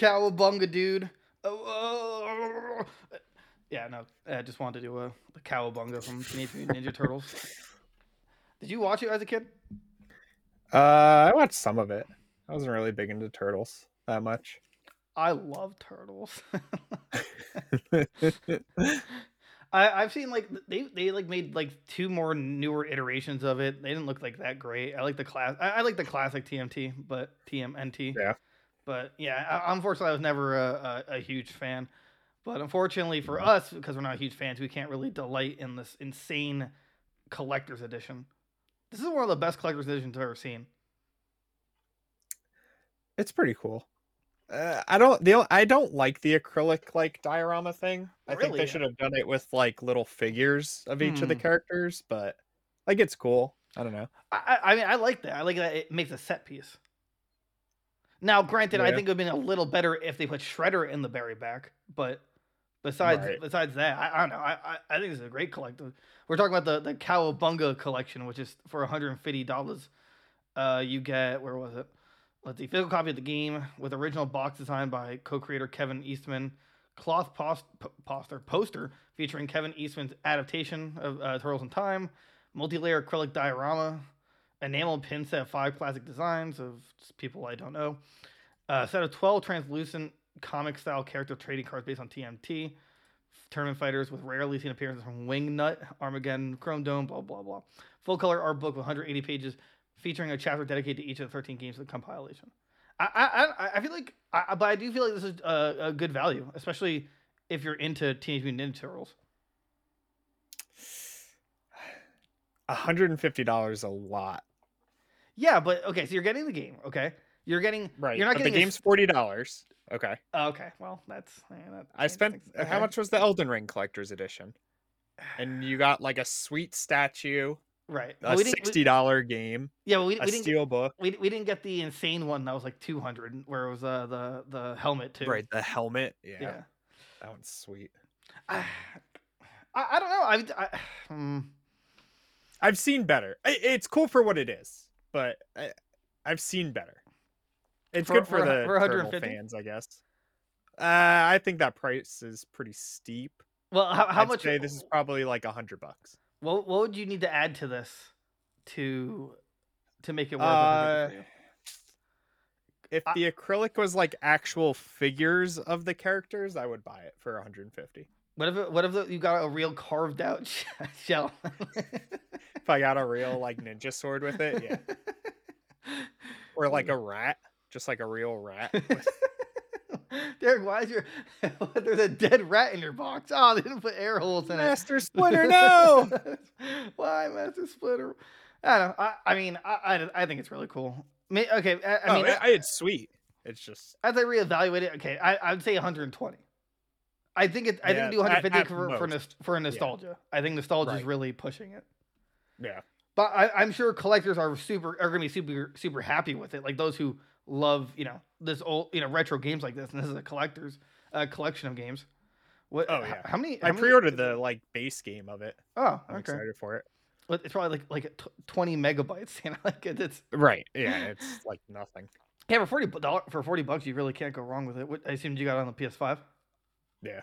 Cowabunga, dude. Oh, oh. Yeah, no, I just wanted to do a, a Cowabunga from Teenage Mutant Ninja Turtles. Did you watch it as a kid? Uh, I watched some of it. I wasn't really big into turtles that much. I love turtles. I, I've seen like they they like made like two more newer iterations of it. They didn't look like that great. I like the class. I, I like the classic TMT, but TMNT. Yeah. But yeah, unfortunately, I was never a, a, a huge fan. But unfortunately for us, because we're not huge fans, we can't really delight in this insane collector's edition. This is one of the best collector's editions I've ever seen. It's pretty cool. Uh, I don't the I don't like the acrylic like diorama thing. I think they should have done it with like little figures of each of the Hmm. characters, but like it's cool. I don't know. I I mean, I like that. I like that it makes a set piece. Now, granted, I think it would have been a little better if they put Shredder in the berry back, but besides Right. besides that, I, I don't know. I, I I think this is a great collectible. We're talking about the the Cowabunga collection, which is for one hundred and fifty dollars. Uh, you get where was it? Let's see, physical copy of the game with original box design by co-creator Kevin Eastman, cloth post, poster poster featuring Kevin Eastman's adaptation of uh, Turtles in Time, multi-layer acrylic diorama, enamel pin set of five classic designs of people I don't know, a set of twelve translucent comic-style character trading cards based on TMT, tournament fighters with rarely seen appearances from Wingnut, Armageddon, Chrome Dome, blah blah blah. Full color art book with 180 pages featuring a chapter dedicated to each of the 13 games of the compilation. I I, I- feel like, I, but I do feel like this is a, a good value, especially if you're into Teenage Mutant Ninja Turtles. $150 is a lot. Yeah, but okay, so you're getting the game, okay? You're getting Right. You're not but the getting a game's $40. Okay. Oh, okay, well that's yeah, that I spent things. how much was the Elden Ring collector's edition? And you got like a sweet statue, Right. a Well, we sixty dollar game, yeah, but we, a we didn't. steel book. We, we didn't get the insane one that was like 200 where it was uh, the the helmet too. Right, the helmet. Yeah, Yeah. that one's sweet. I, I, I don't know. I, I hmm. I've seen better. It's cool for what it is, but I, I've seen better. It's For- good for, for- the for turtle 150? fans, I guess. Uh, I think that price is pretty steep. well, how, how I'd much? Say this is probably like a hundred bucks. What what would you need to add to this to to make it worth Uh, it? for you? If I- the acrylic was like actual figures of the characters, I would buy it for 150. What if it, what if you got a real carved out shell? If I got a real like ninja sword with it, yeah, or like a rat, just like a real rat. Derek, why is your there's a dead rat in your box? Oh, they didn't put air holes in it. Master Splinter, no. Why Master Splinter? I don't know. I, I mean, I, I I think it's really cool. Okay, I, I oh, mean, I, I- it's sweet. It's just as I reevaluate it, okay, I, I would say 120. I think it. I Yeah, think do at- 150 at for for, nost- for nostalgia. I think nostalgia is Right. really pushing it. yeah. But I, I'm sure collectors are super are gonna be super super happy with it. Like those who love you know this old you know retro games like this, and this is a collector's uh, collection of games. What? Oh, yeah. How many? I how many- pre-ordered the like base game of it. Oh, I'm okay. excited for it. It's probably like like t- 20 megabytes. You know, like it's Right. Yeah, it's like nothing. yeah for 40 bu- for 40 bucks, you really can't go wrong with it. What, I assumed you got it on the PS5. Yeah.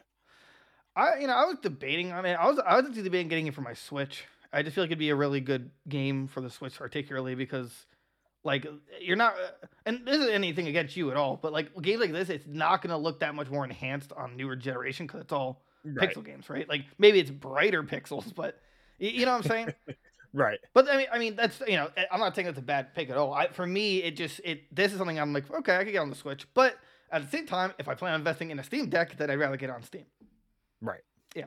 I you know I was debating on it. I was I was actually debating getting it for my Switch. I just feel like it'd be a really good game for the Switch, particularly because like you're not and this isn't anything against you at all, but like games like this, it's not gonna look that much more enhanced on newer generation because it's all Right. pixel games, right? Like maybe it's brighter pixels, but you know what I'm saying. Right. But I mean, I mean that's you know I'm not saying that's a bad pick at all. I, for me, it just it this is something I'm like okay, I could get on the Switch, but at the same time, if I plan on investing in a Steam Deck, then I'd rather get on Steam. Right. Yeah.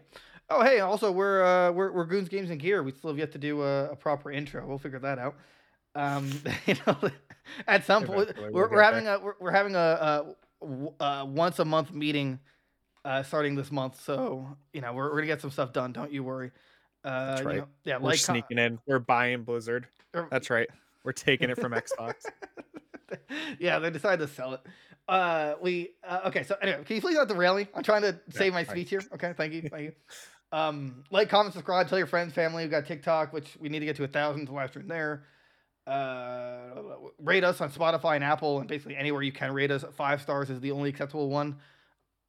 Oh, hey, also we're uh, we're we're Goons Games and Gear. We still have yet to do a, a proper intro. We'll figure that out. Um, you know, at some point we're, we're having a we're, we're having a uh once a month meeting uh, starting this month. So you know we're, we're gonna get some stuff done. Don't you worry. Uh, That's you right. know, yeah, We're like co- sneaking in. We're buying Blizzard. That's right. We're taking it from Xbox. yeah, they decided to sell it. Uh, we uh, okay. So anyway, can you please not derail me? I'm trying to save my speech here. Okay, thank you, thank you. Um, like, comment, subscribe, tell your friends, family. We got TikTok, which we need to get to a thousand to live stream there. Uh, rate us on Spotify and Apple, and basically anywhere you can rate us. Five stars is the only acceptable one.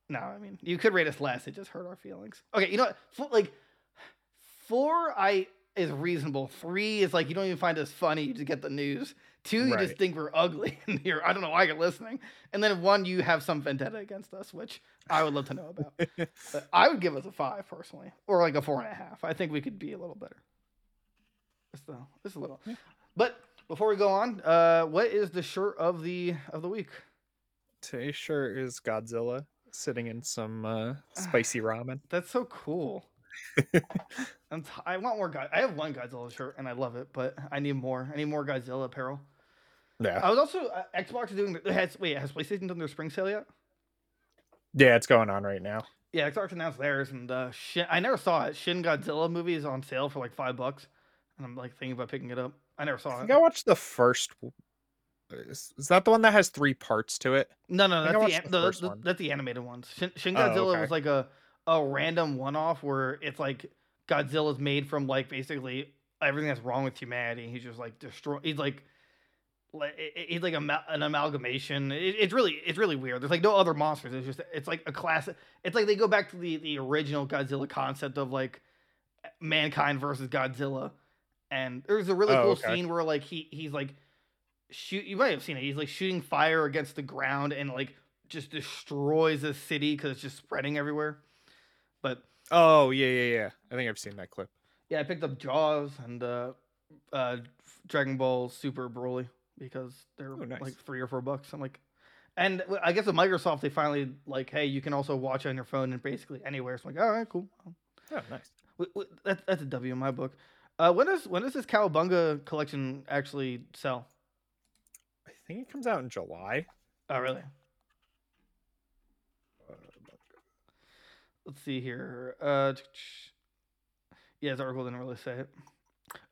No, I mean you could rate us less. It just hurt our feelings. Okay, you know what? Like four, I is reasonable. Three is like you don't even find us funny. You just get the news. Two, you Right. just think we're ugly, and you're I don't know why you're listening. And then one, you have some vendetta against us, which I would love to know about. I would give us a five personally, or like a four and a half. I think we could be a little better. Just a, just a little. Yeah. But before we go on, uh, what is the shirt of the of the week? Today's shirt is Godzilla sitting in some uh, spicy ramen. That's so cool. I'm t- I want more guys. I have one Godzilla shirt and I love it, but I need more. I need more Godzilla apparel. Yeah, I was also uh, Xbox is doing. The, has wait has PlayStation done their spring sale yet? yeah, it's going on right now. Yeah, Xbox announced theirs, and uh, Shin, I never saw it. Shin Godzilla movie is on sale for like five bucks, and I'm like thinking about picking it up. I never I saw it. I watched the first. Is, is that the one that has three parts to it? No, no, I that's the, the the, the- that's the animated ones. Shin, Shin Oh, Godzilla okay. was like a a random one off where it's like Godzilla's made from like basically everything that's wrong with humanity. He's just like destroy. He's like. Like it- it- like a, an amalgamation. It, it's really it's really weird. There's like no other monsters. It's just it's like a classic. It's like they go back to the the original Godzilla concept of like mankind versus Godzilla. And there's a really Oh, cool okay. scene where like he he's like shoot. You might have seen it. He's like shooting fire against the ground and like just destroys the city because it's just spreading everywhere. But Oh yeah, yeah, yeah. I think I've seen that clip. yeah, I picked up Jaws and uh, uh, Dragon Ball Super Broly because they're Oh, nice. like three or four bucks. I'm like, and I guess with Microsoft they finally like, hey, you can also watch on your phone and basically anywhere. So I'm like, all right, cool. Oh, nice. That's that's a W in my book. Uh, when does when does this Cowabunga collection actually sell? I think it comes out in July. Oh, really? Let's see here. Uh, yeah, this article didn't really say it.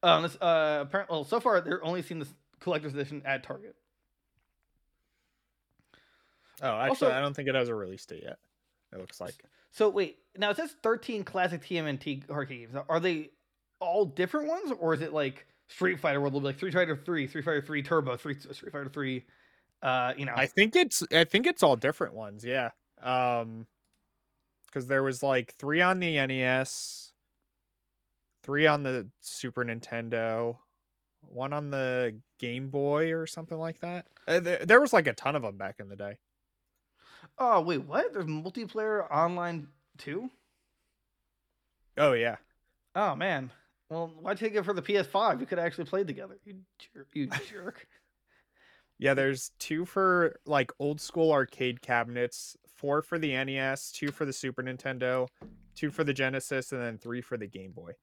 Um, this uh, apparently, well, so far they're only seen this collector's edition at Target. Oh, actually, Also- I don't think it has a release date yet. It looks like. So wait, now it says 13 classic TMNT arcade games. Are they all different ones, or is it like Street Fighter, where it'll be like Street Fighter 3, Street Fighter 3 Turbo, 3, Street Fighter 3? Uh, you know, I think it's I think it's all different ones, yeah. Um because there was like three on the NES, three on the Super Nintendo, one on the Game Boy or something like that. Uh, there, there was like a ton of them back in the day. oh wait, what? There's multiplayer online too? Oh yeah. Oh man. Well, why take it for the PS5? We could actually play together. You jerk. You jerk. Yeah, there's two for like old school arcade cabinets, four for the NES, two for the Super Nintendo, two for the Genesis, and then three for the Game Boy.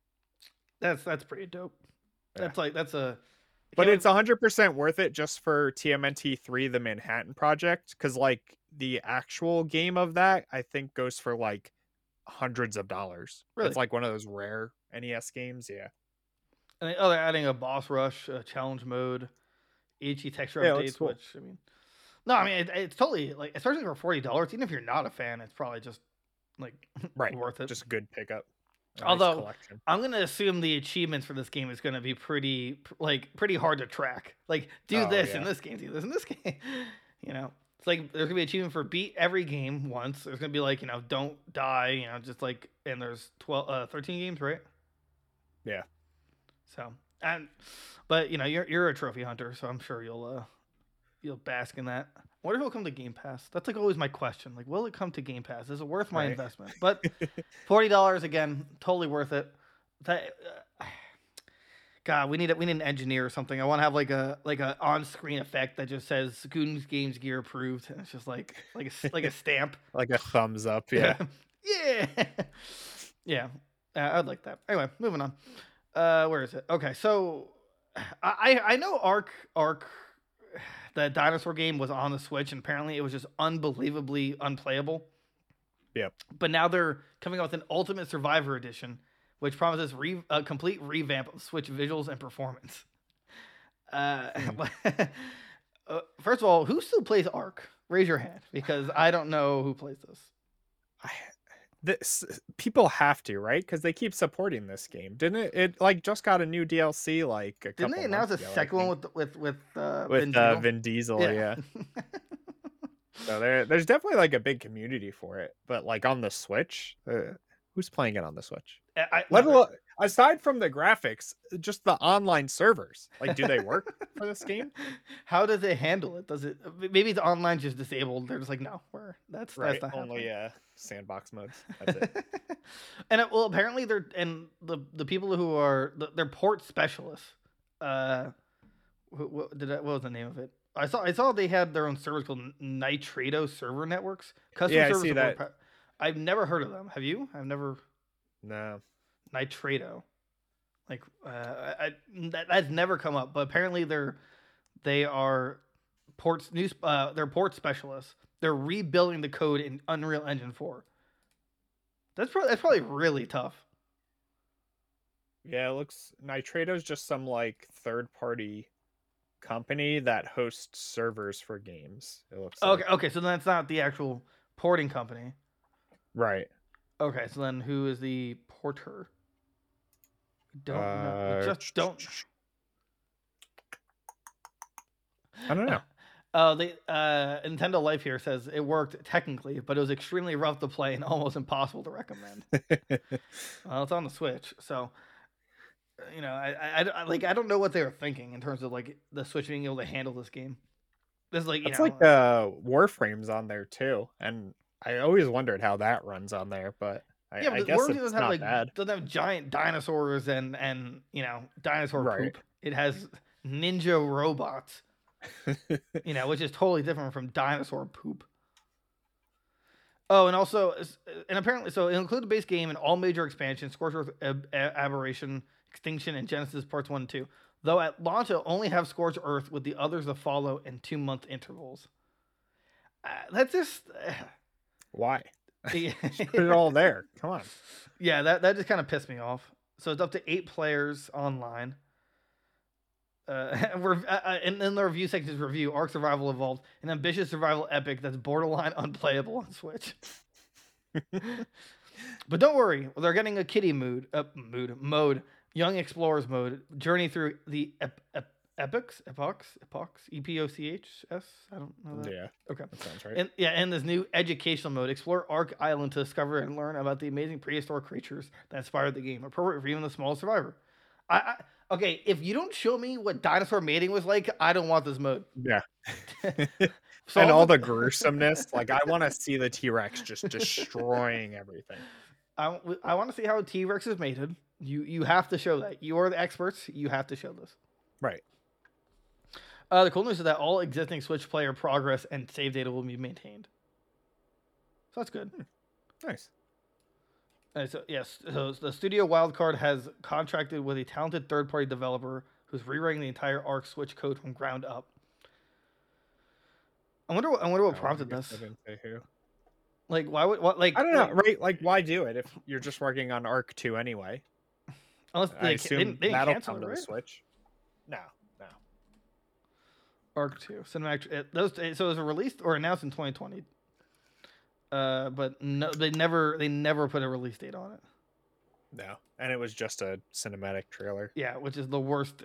That's that's pretty dope. That's like that's a. But it's hundred percent worth it just for TMNT three, the Manhattan Project, because like the actual game of that, I think goes for like hundreds of dollars. Really? It's like one of those rare NES games. Yeah. And they- oh, they're adding a boss rush, a challenge mode, EG texture Yeah, updates. cool. Which I mean, no, I mean it, it's totally like, especially for forty dollars. Even if you're not a fan, it's probably just like Right. worth it. Just a good pickup. Nice Although- collection. I'm gonna assume the achievements for this game is gonna be pretty like pretty hard to track. Like do Oh, this in this game, do this in this game. You know, it's like there's gonna be achievement for beat every game once. There's gonna be like you know don't die. You know, just like and there's 12, uh, 13 games, right? Yeah. So and but you know you're you're a trophy hunter, so I'm sure you'll uh you'll bask in that. What if it'll come to Game Pass? That's like always my question. Like, will it come to Game Pass? Is it worth my Right. investment? But forty dollars again, totally worth it. That, uh, God, we need a, we need an engineer or something. I want to have like a like a on screen effect that just says Goons Games Gear approved, and it's just like like a like a stamp. like a thumbs up. Yeah. yeah, yeah. Uh, I'd like that. Anyway, moving on. Uh, where is it? Okay, so I I know Arc Ark, the dinosaur game was on the Switch, and apparently it was just unbelievably unplayable. Yep. But now they're coming out with an Ultimate Survivor Edition, which promises re- a complete revamp of Switch visuals and performance. Uh, uh, first of all, who still plays Ark? Raise your hand because I don't know who plays this. I, this people have to right? Because they keep supporting this game. Didn't it it like just got a new dlc like a Didn't couple they announce a ago, I second one with with with uh, with Vin uh, Diesel? vin diesel yeah, so there, there's definitely like a big community for it but like on the switch uh, who's playing it on the switch? I, I, let alone aside from the graphics just the online servers. Like do they work for this game? How does it handle it? Does it maybe the online just disabled? They're just like, no, we're that's right that's not only happening. Uh sandbox modes that's it and it, well, apparently they're and the the people who are the, they're port specialists. Uh, what, what did I, what was the name of it? I saw I saw they had their own service called Nitrado Server Networks. Customer Yeah, I see that. pa- I've never heard of them. Have you? I've never no Nitrado. Like uh, I, I that, that's never come up, but apparently they're they are ports news uh they're port specialists. They're rebuilding the code in Unreal Engine 4. That's probably that's probably really tough. Yeah, it looks Nitrado's just some like third party company that hosts servers for games. It looks like. Okay, okay, so then that's not the actual porting company. Right. Okay, so then who is the porter? Don't know. Uh, Just don't. I don't know. Uh, they uh, Nintendo Life here says it worked technically, but it was extremely rough to play and almost impossible to recommend. well, it's on the Switch, so uh, you know, I, I, I- I- like I don't know what they were thinking in terms of like the Switch being able to handle this game. This is like you it's know, like uh Warframe's on there too, and I always wondered how that runs on there, but I, yeah, I but guess Worms it's doesn't have like bad. doesn't have giant dinosaurs and and you know dinosaur Right. poop. It has ninja robots. You know, which is totally different from dinosaur poop. Oh, and also, and apparently, so it includes the base game and all major expansions: Scorched Earth, Ab- Aberration, Extinction, and Genesis Parts One and Two. Though at launch, it'll only have Scorched Earth with the others to follow in two month intervals. Uh, that's just, Why? yeah, Put it all there. Come on. yeah, that that just kind of pissed me off. So it's up to eight players online. Uh, rev- uh, uh, and then the review section is review Ark Survival Evolved, an ambitious survival epic that's borderline unplayable on Switch. but don't worry, they're getting a kitty mood, uh, mood mode, young explorers mode, journey through the ep- ep- epics, epochs, epochs, E P O C H S. I don't know that. Yeah, Okay. that sounds right. And yeah, and this new educational mode, explore Ark Island to discover and learn about the amazing prehistoric creatures that inspired the game, appropriate for even the smallest survivor. I, I okay, if you don't show me what dinosaur mating was like, I don't want this mode. yeah. So and all the gruesomeness. Like I want to see the T Rex just destroying everything. I, I want to see how T Rex is mated. You you have to show that. You are the experts. You have to show this. Right. Uh, the cool news is that all existing Switch player progress and save data will be maintained. So that's good. Nice. Uh, so yes, so the studio Wildcard has contracted with a talented third-party developer who's rewriting the entire Ark Switch code from ground up. I wonder. What, I wonder what Oh, I prompted this. I didn't say who. Like, why would what? Like, I don't know. like, Right? Like, why do it if you're just working on Ark Two anyway? Unless I they, ca- assume they, they that'll cancel come it, to right? the Switch. No, no. Ark Two cinematic. It, those so it was released or announced in 2020. Uh, but no, they never they never put a release date on it. No. And it was just a cinematic trailer. Yeah, which is the worst.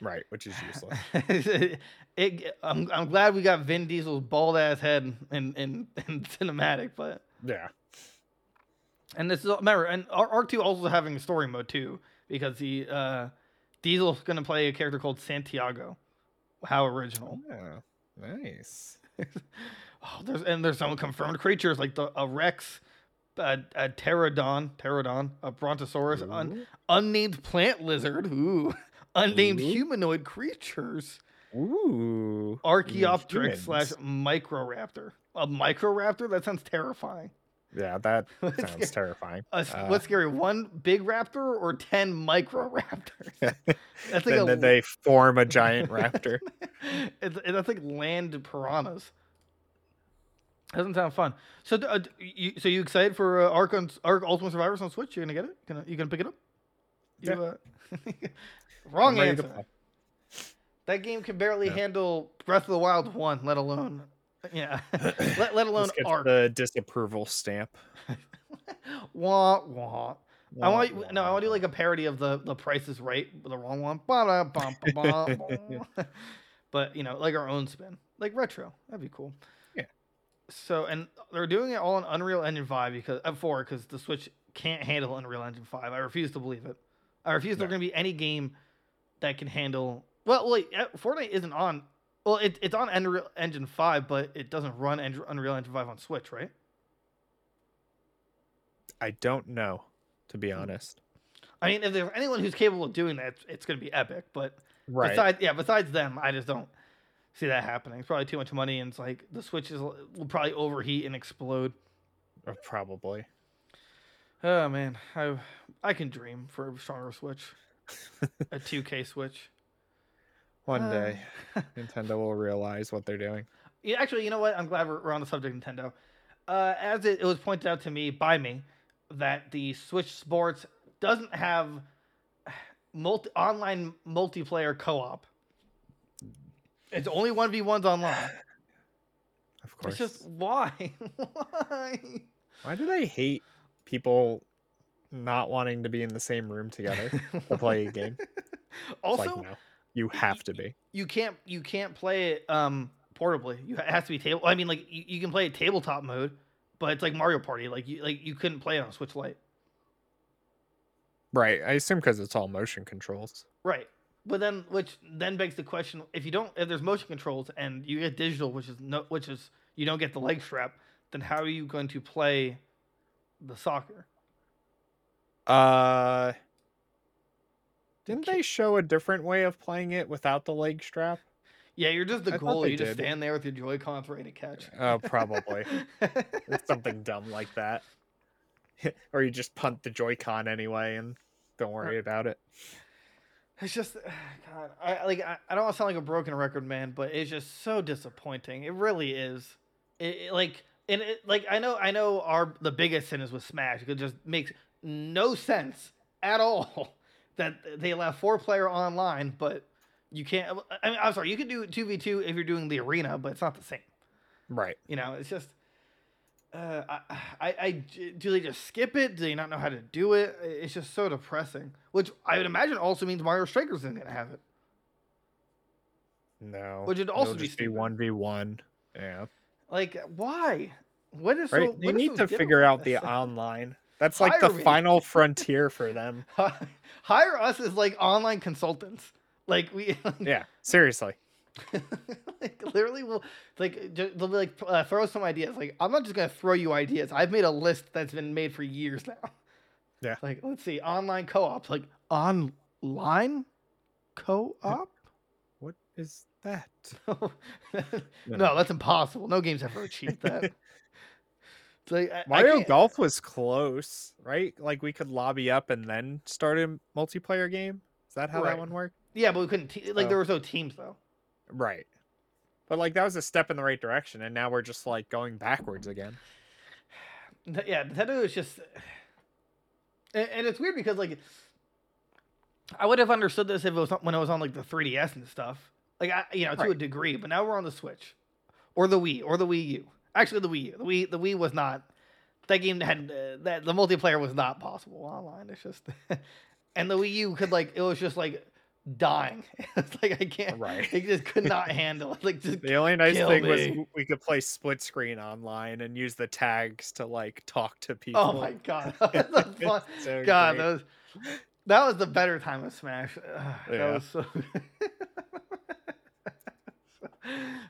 Right, which is useless. it, I'm, I'm glad we got Vin Diesel's bald ass head in, in, in cinematic, but yeah. and this is remember and Ar- Ark Two also having a story mode too because he uh, Diesel's gonna play a character called Santiago. How original! Oh, nice. Oh, there's and there's some confirmed creatures like the a Rex, a, a pterodon, pterodon, a Brontosaurus, un, unnamed plant lizard, ooh, unnamed Ooh. humanoid creatures. Ooh. Archaeopteryx slash. Microraptor. A Microraptor? That sounds terrifying. Yeah, that sounds terrifying. A Uh, what's scary? One big raptor or ten Microraptors? That's like and a, then they form a giant raptor. it's, that's like land piranhas. Doesn't sound fun. So, uh, you, so you excited for uh, Ark on Ark Ultimate Survivors on Switch? You're gonna get it? Gonna you gonna pick it up? You, Yeah. uh, wrong I'm ready to answer. That game can barely Yeah. handle Breath of the Wild one, let alone yeah, let, let alone Ark. the disapproval stamp. Wah wah. I Wah, want no, I want to do like a parody of the the Price is Right, the wrong one. Ba-da, bum, ba, ba. but you know, like our own spin, like retro. That'd be cool. So and they're doing it all in Unreal Engine five because uh, four because the Switch can't handle Unreal Engine five. I refuse to believe it. I refuse there's No. gonna be any game that can handle. Well, wait, uh, Fortnite isn't on. Well, it, it's on Unreal Engine five, but it doesn't run Unreal Engine five on Switch, right? I don't know, to Hmm. be honest. I mean, if there's anyone who's capable of doing that, it's, it's going to be Epic. But Right. besides, yeah, besides them, I just don't see that happening. It's probably too much money, and it's like the switches will probably overheat and explode. Uh, Probably. Oh man, I I can dream for a stronger Switch, a 2K Switch. One Uh, day, Nintendo will realize what they're doing. Yeah, actually, you know what? I'm glad we're, we're on the subject Nintendo. Uh, as it, it was pointed out to me by me that the Switch Sports doesn't have multi online multiplayer co-op. It's only one v ones online. Of course. It's just why? why? Why do they hate people not wanting to be in the same room together to play a game? It's Also, like, no, you have to be. you can't you can't play it um portably. You it has to be table. I mean, like you, you can play it tabletop mode, but it's like Mario Party. Like you like you couldn't play it on Switch Lite. Right. I assume because it's all motion controls. Right. But then, which then begs the question: If you don't, if there's motion controls and you get digital, which is no, which is you don't get the leg strap, then how are you going to play the soccer? Uh, didn't they show a different way of playing it without the leg strap? Yeah, you're just the I thought goal. they You just did. stand there with your Joy Cons ready to catch. Oh, probably. it's something dumb like that. or you just punt the Joy-Con anyway and don't worry about it. It's just, God, I like. I, I don't want to sound like a broken record, man, but it's just so disappointing. It really is. It, it, like, and it, like I know, I know. Our the biggest sin is with Smash. It just makes no sense at all that they allow four player online, but you can't. I mean, I'm sorry, you can do two v two if you're doing the arena, but it's not the same. Right. You know, it's just. Uh, I, I, I, do they just skip it? Do they not know how to do it? It's just so depressing. Which I would imagine also means Mario Strikers isn't gonna have it. No. Which would also be just be stupid. one v one. Yeah. Like, why? What is Right. so? they what is need to figure out the online. That's like the me. final frontier for them. Hire us as like online consultants. Like we, Yeah. Seriously. like literally, will like ju- they'll be like uh, throw some ideas. Like I'm not just gonna throw you ideas. I've made a list that's been made for years now. Yeah. Like let's see, online co-op. Like online co-op. What is that? no, that's impossible. No game's ever achieved that. Like, I- I Mario can't- Golf was close, right? Like we could lobby up and then start a multiplayer game. Is that how Right. that one worked? Yeah, but we couldn't. Te- like Oh. there was no teams though. Right. But like that was a step in the right direction, and now we're just like going backwards again. Yeah, Nintendo is just, and, and it's weird because like, I would have understood this if it was when it was on like the 3DS and stuff. Like I, you know, to a degree. But now we're on the Switch, or the Wii, or the Wii U. Actually, the Wii U. The Wii, the Wii was not. That game had uh, that the multiplayer was not possible online. It's just, and the Wii U could like it was just like dying. it's like I can't. Right. It just could not handle it. Like just The only nice thing was me. w- we could play split screen online and use the tags to like talk to oh people. oh my god, that was. So God, that was that was the better time of Smash. Ugh, That Yeah. was so.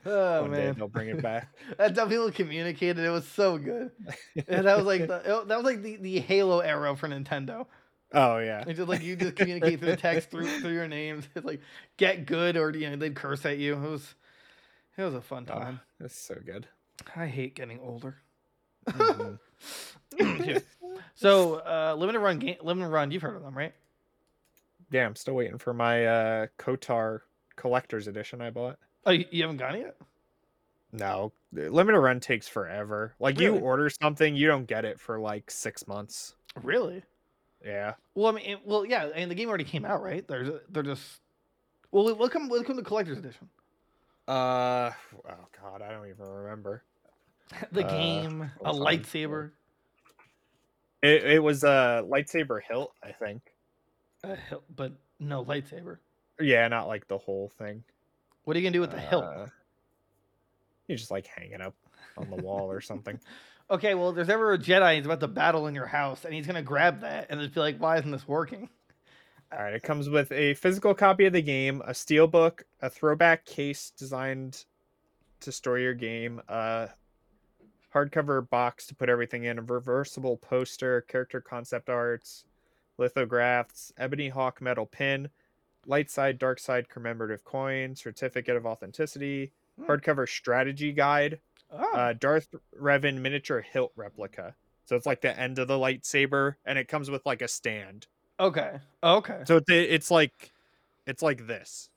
oh One man, they'll bring it back. that's how people communicated. It was so good. And that was like the, that was like the, the Halo era for Nintendo. Oh yeah. It's just like you just communicate through the text through through your names. It's like get good or you know they'd curse at you. It was it was a fun Oh, time. that's so good. I hate getting older. Mhm. So uh, limited run game, limited run. You've heard of them, right? yeah, I'm still waiting for my uh KOTOR collector's edition I bought. Oh, you, haven't got it yet. No, limited run takes forever. Like you order something, you don't get it for like six months. Really? Yeah. Well, I mean, it- well, yeah, and the game already came out, right? They're they're just. Well, what come what come the collector's edition? Uh oh god, I don't even remember. The Uh, game, a lightsaber. It, it was a lightsaber hilt, I think. A hilt, but no lightsaber. Yeah, not like the whole thing. What are you gonna do with the hilt? Uh, You just like hang it up on the wall or something. Okay, well, if there's ever a Jedi he's about to battle in your house, and he's gonna grab that and just be like, "Why isn't this working?" All right, it comes with a physical copy of the game, a steelbook, a throwback case designed to store your game, a hardcover box to put everything in, a reversible poster, character concept arts, lithographs, ebony hawk metal pin, light side, dark side commemorative coin, certificate of authenticity, Hmm. hardcover strategy guide, Oh, uh, Darth Revan miniature hilt replica. So it's like the end of the lightsaber, and it comes with like a stand. okay, okay. So it's it's like it's like this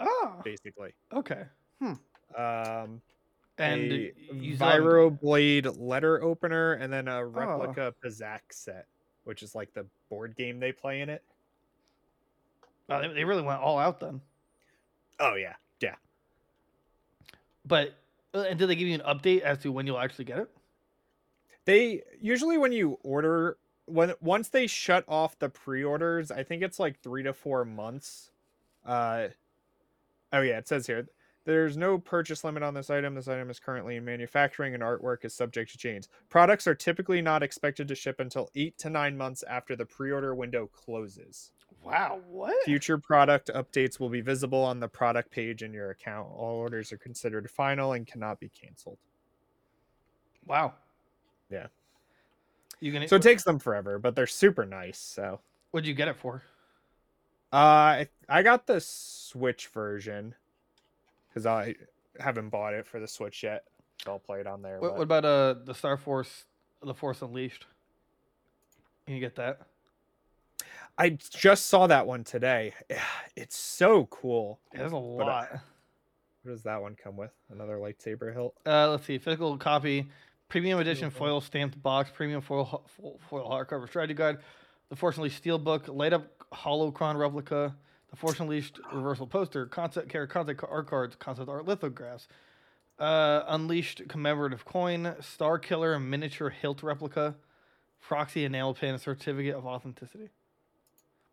Oh, basically. okay. Um, And a vibroblade letter opener, and then a replica Pazaak set, which is like the board game they play in it. Oh, they, they really went all out then. Oh yeah, yeah. But and did they give you an update as to when you'll actually get it? They usually when you order when once they shut off the pre-orders, I think it's like three to four months. Uh, oh yeah, it says here there's no purchase limit on this item. This item is currently in manufacturing and artwork is subject to change. Products are typically not expected to ship until eight to nine months after the pre-order window closes. Wow, what? Future product updates will be visible on the product page in your account. All orders are considered final and cannot be canceled. Wow. Yeah. You gonna? So it takes them forever, but they're super nice. So What'd you get it for? uh, I I got the Switch version because I haven't bought it for the Switch yet. So I'll play it on there. What, but- what about uh the Star Force, the Force Unleashed? Can you get that? I just saw that one today. It's so cool. There's a lot. What does that one come with? Another lightsaber hilt. Uh, let's see. Physical copy, premium edition foil stamped box, premium foil foil hardcover strategy guide, the Force Unleashed steelbook, light up holocron replica, the Force Unleashed reversal poster, concept care, concept art cards, concept art lithographs, uh, Unleashed commemorative coin, Star Killer miniature hilt replica, proxy enamel pin, certificate of authenticity.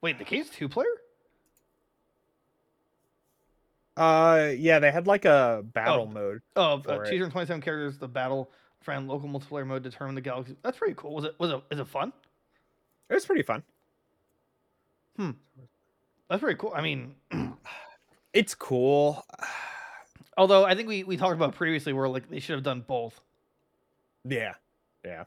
Wait, the game's two player? Uh, yeah, they had like a battle mode. Oh, uh, For 227 characters. The battle friend local multiplayer mode determine the galaxy. That's pretty cool. Was it? Was it? Is it fun? It was pretty fun. Hmm. That's pretty cool. I mean, It's cool. although I think we, we talked about previously where like they should have done both. Yeah, yeah.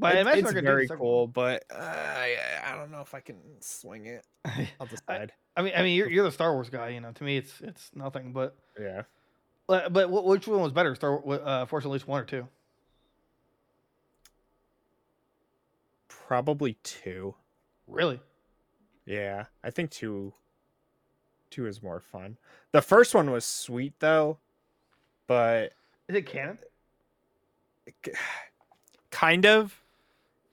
But I It's- imagine it's very cool, but uh, I, I don't know if I can swing it. I'll decide. I mean, I mean, you're, you're the Star Wars guy. You know, to me, it's it's nothing. But yeah. but but which one was better, Star uh, Force Unleashed one or two? Probably two. Really? Yeah, I think two. Two is more fun. The first one was sweet though, but Is it canon? kind of.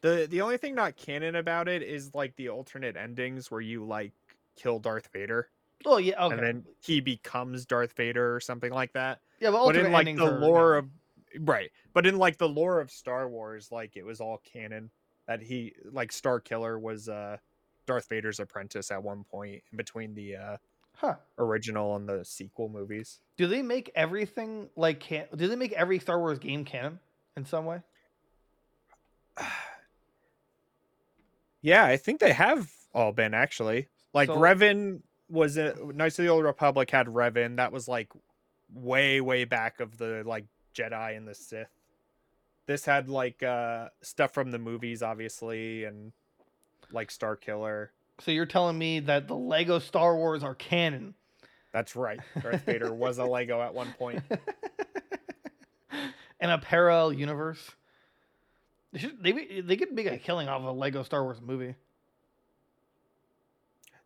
The The only thing not canon about it is like the alternate endings where you like kill Darth Vader Oh yeah. Okay. and then he becomes Darth Vader or something like that. yeah, but, but in like the are- lore of right but in like the lore of star wars like it was all canon that he like star killer was uh darth vader's apprentice at one point in between the uh huh? original and the sequel movies Do they make everything like can? Do they make every Star Wars game canon in some way? yeah i think they have all been actually like So- revan was a knights of the old republic had revan that was like way way back of the like jedi and the sith this had like uh stuff from the movies obviously and like star killer So you're telling me that the Lego Star Wars are canon? That's right. Darth Vader was a Lego at one point. in a parallel universe. They should they they could make a killing off a Lego Star Wars movie.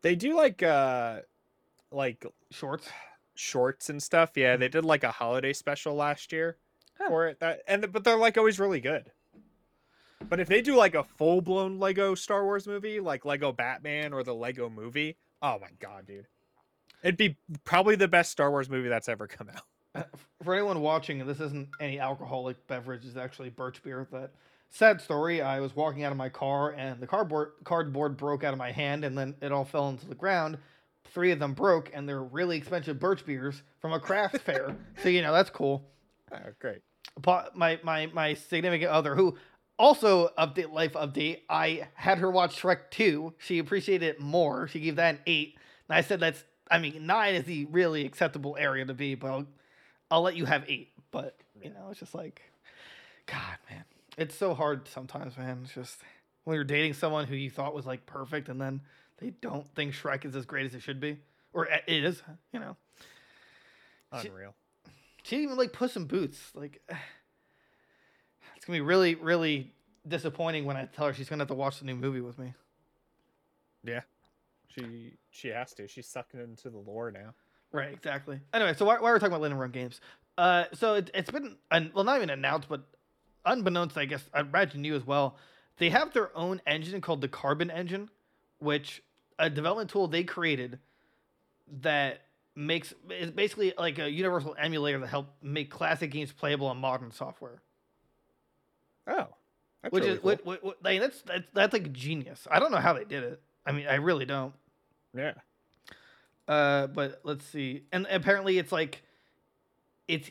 They do like uh like Shorts. shorts and stuff. Yeah, they did like a holiday special last year Huh. for it. That and but they're like always really good. But if they do like a full blown Lego Star Wars movie, like Lego Batman or the Lego movie, oh my god, dude. It'd be probably the best Star Wars movie that's ever come out. For anyone watching, this isn't any alcoholic beverage. It's actually birch beer that sad story. I was walking out of my car and the cardboard cardboard broke out of my hand and then it all fell into the ground. Three of them broke and they're really expensive birch beers from a craft fair. So you know that's cool. Oh, great. My my my significant other who also update life update. I had her watch Shrek 2. She appreciated it more. She gave that an 8. And I said that's I mean 9 is the really acceptable area to be, but I'll, I'll let you have 8. But, you know, it's just like god, man. It's so hard sometimes, man. It's just when you're dating someone who you thought was like perfect and then they don't think Shrek is as great as it should be or it is, you know. Unreal. She didn't even like Puss in Boots. Like, it's gonna be really, really disappointing when I tell her she's gonna have to watch the new movie with me. Yeah, she she has to. She's sucking into the lore now. Right, exactly. Anyway, so why, why we're talking about Limited Run Games? Uh, so it, it's been, un, well, not even announced, but unbeknownst, I guess, I imagine you as well. They have their own engine called the Carbon Engine, which a development tool they created that makes is basically like a universal emulator that help make classic games playable on modern software. Oh, that's which really is cool. what, what, what, like, that's that's that's like genius. I don't know how they did it. I mean, I really don't. yeah. Uh, but let's see. And apparently, it's like it's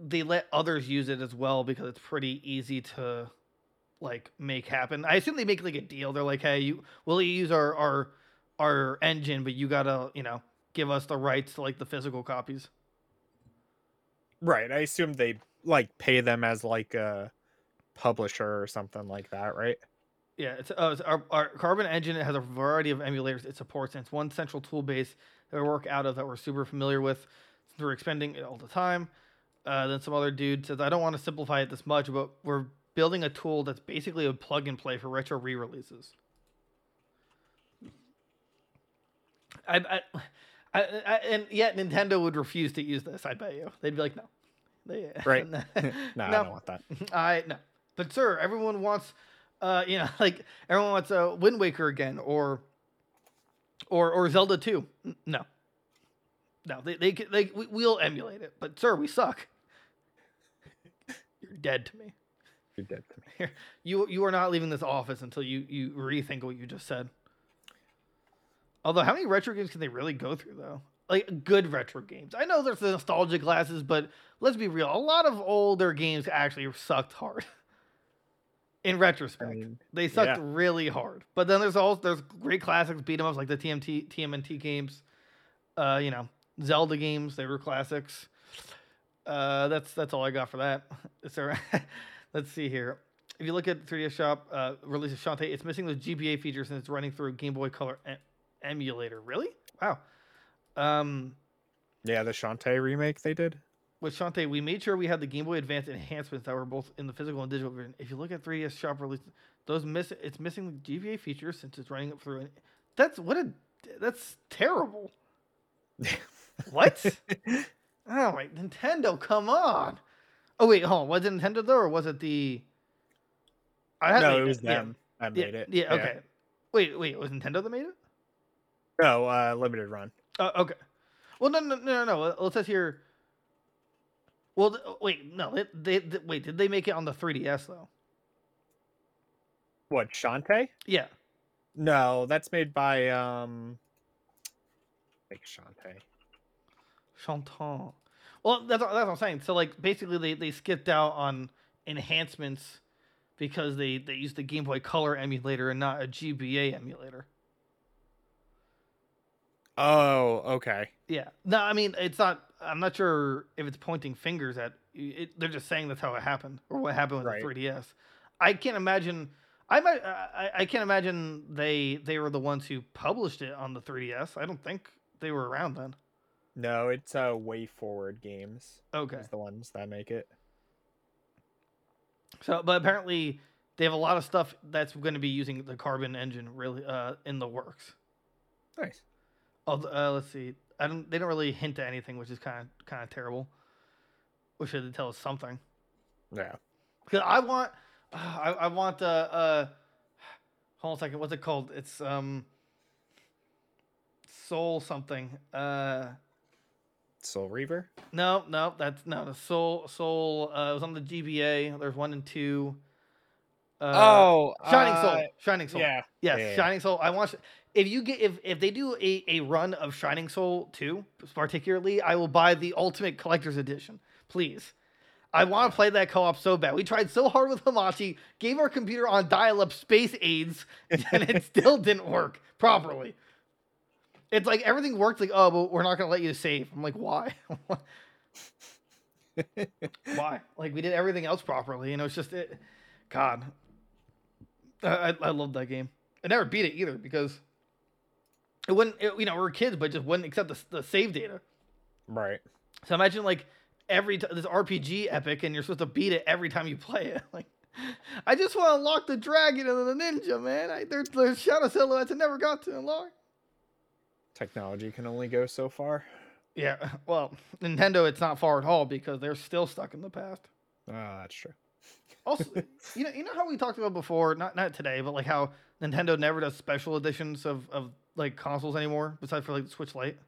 they let others use it as well because it's pretty easy to like make happen. I assume they make like a deal. They're like, hey, you will you use our our our engine, but you gotta you know give us the rights to like the physical copies. Right. I assume they like pay them as like a publisher or something like that, right? Yeah, it's, uh, it's our, our Carbon engine has a variety of emulators it supports, and it's one central tool base that we work out of that we're super familiar with. Since we're expending it all the time. Uh, then some other dude says, I don't want to simplify it this much, but we're building a tool that's basically a plug and play for retro re releases. I, I, I, I, and yet Nintendo would refuse to use this. I bet you they'd be like, no, they, Right. no, no, I don't want that. I no, but sir, everyone wants, uh, you know, like everyone wants a uh, Wind Waker again, or, or or Zelda two. No, no, they they they we, we'll emulate it, but sir, we suck. You're dead to me. You're dead to me. You you are not leaving this office until you you rethink what you just said. Although, how many retro games can they really go through though? Like good retro games. I know there's the nostalgia glasses, but let's be real. A lot of older games actually sucked hard. In retrospect, mean, they sucked yeah. really hard. But then there's also there's great classics, beat 'em ups like the TMT TMNT games. Uh, you know, Zelda games. They were classics. Uh, that's that's all I got for that. There? let's see here. If you look at 3DS Shop uh, release of Shantae, it's missing the GBA features and it's running through Game Boy Color e- emulator. Really? Wow. Um, Yeah, the Shantae remake they did. with Shantae, we made sure we had the Game Boy Advance enhancements that were both in the physical and digital version. If you look at 3DS Shop release, those miss it's missing the GBA features since it's running through. An, that's what a that's terrible. What? oh my Nintendo, come on. Oh wait, hold on. Was it Nintendo though, or was it the? I had no, it was yeah, them Yeah, made it. Yeah, okay. Wait, wait. Was Nintendo that made it? No, uh, limited run. Uh, okay. Well, no, no, no, no, no. It says here. Well, th- wait, no. They, they, they- wait. Did they make it on the 3DS though? What Shantae? Yeah. No, that's made by um, like Shantae. Chanton. Well, that's what- that's what I'm saying. So like basically they, they skipped out on enhancements because they they used the Game Boy Color emulator and not a GBA emulator. Oh, okay. Yeah. No, I mean it's not. I'm not sure if it's pointing fingers at. It, they're just saying that's how it happened or what happened with Right. the 3DS. I can't imagine. I might. I, I can't imagine they they were the ones who published it on the 3DS. I don't think they were around then. No, it's uh, WayForward Games. Okay. Is the ones that make it. So, but apparently they have a lot of stuff that's going to be using the Carbon engine really uh, in the works. Nice. Oh, uh, let's see. I don't. They don't really hint at anything, which is kind of kind of terrible. Wish they'd tell us something. Yeah. Cause I want, I, I want uh, uh, hold on a second. What's it called? It's um, Soul something. Uh, Soul Reaver. no, no, that's no the Soul Soul. Uh, it was on the GBA. There's one and two. Uh, oh, Shining uh, Soul. Shining Soul. Yeah. Yes, yeah, yeah. Shining Soul. I want if you get if if they do a, a run of Shining Soul 2, particularly, I will buy the Ultimate Collector's Edition. Please. I want to play that co-op so bad. We tried so hard with Hamachi, gave our computer on dial-up space aids, and it still didn't work properly. It's like everything worked like, oh, but we're not gonna let you save. I'm like, why? why? Like we did everything else properly, and it was just it. God, I I, love that game. I never beat it either because it wouldn't. It, you know, we are kids, but just wouldn't accept the, the save data. Right. So imagine like every t- this RPG epic, and you're supposed to beat it every time you play it. Like, I just want to unlock the dragon and the ninja, man. I, there's there's shadow silhouettes I never got to unlock. Technology can only go so far. Yeah, well, Nintendo, it's not far at all because they're still stuck in the past. Oh, that's true. Also, you know, you know how we talked about before, not not today, but like how Nintendo never does special editions of of like consoles anymore, besides for like the Switch Lite.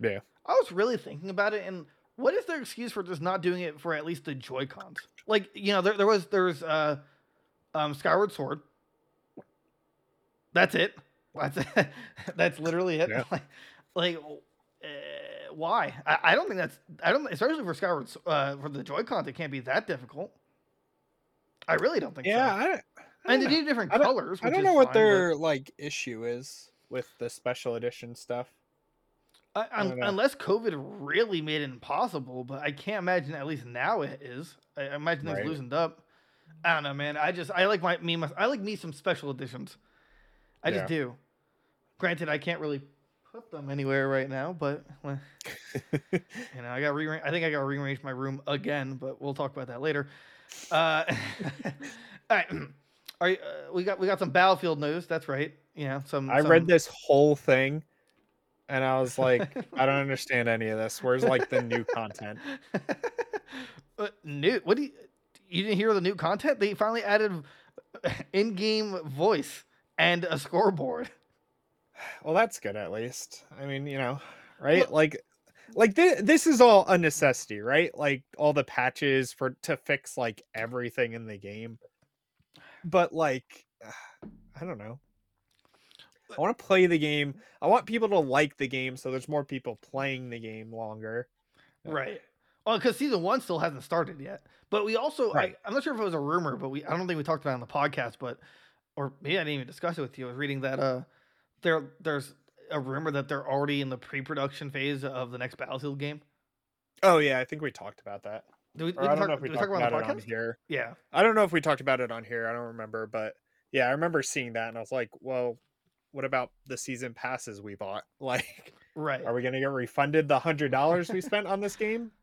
Yeah. I was really thinking about it, and what is their excuse for just not doing it for at least the Joy Cons? Like, you know, there there was there's uh, um, Skyward Sword. That's it. That's that's literally it. Yeah. Like, like uh, why? I, I don't think that's I don't especially for Skyward uh, for the Joy Cons. It can't be that difficult. I really don't think Yeah. so. I, don't- I And they do different I colors. I don't know what fine, but- their like issue is with the special edition stuff. I, I un- don't know. unless COVID really made it impossible, but I can't imagine at least now it is. I, imagine Right. loosened up. I don't know, man. I just I like my me my, I like me some special editions. I just do. Granted, I can't really put them anywhere right now, but well, you know, I got rearrange. I think I got to rearrange my room again, but we'll talk about that later. Uh, all right, are you, uh, we got we got some Battlefield news. That's right. Yeah, some. I some- read this whole thing and I was like, I don't understand any of this. Where's like the new content? Uh, new? What do you? You didn't hear the new content? They finally added in-game voice and a scoreboard. Well, that's good at least. I mean, you know, right? like like this, this is all a necessity, right? Like all the patches for to fix like everything in the game. But like I don't know. I want to play the game. I want people to like the game so there's more people playing the game longer. Right. Well, because season one still hasn't started yet. But we also, Right. I, I'm not sure if it was a rumor, but we, I don't think we talked about it on the podcast, but, or maybe I didn't even discuss it with you. I was reading that uh, there, there's a rumor that they're already in the pre-production phase of the next Battlefield game. Oh yeah, I think we talked about that. We, did I don't talk, know if we we talked talk about, about it on on the podcast? here. Yeah. I don't know if we talked about it on here. I don't remember, but yeah, I remember seeing that and I was like, well, what about the season passes we bought? Like, Right. are we gonna get refunded the hundred dollars we spent on this game?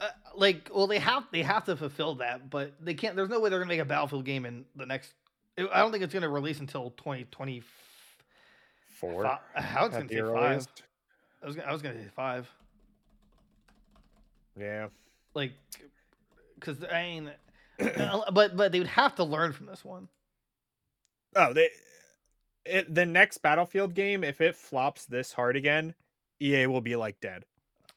Uh, like well they have they have to fulfill that but they can't there's no way they're gonna make a battlefield game in the next i don't think it's gonna release until 2020 Four. i was gonna the say five i was I was gonna say five Yeah. like because i mean uh, but but they would have to learn from this one Oh, they. It, the next Battlefield game, if it flops this hard again, EA will be like dead.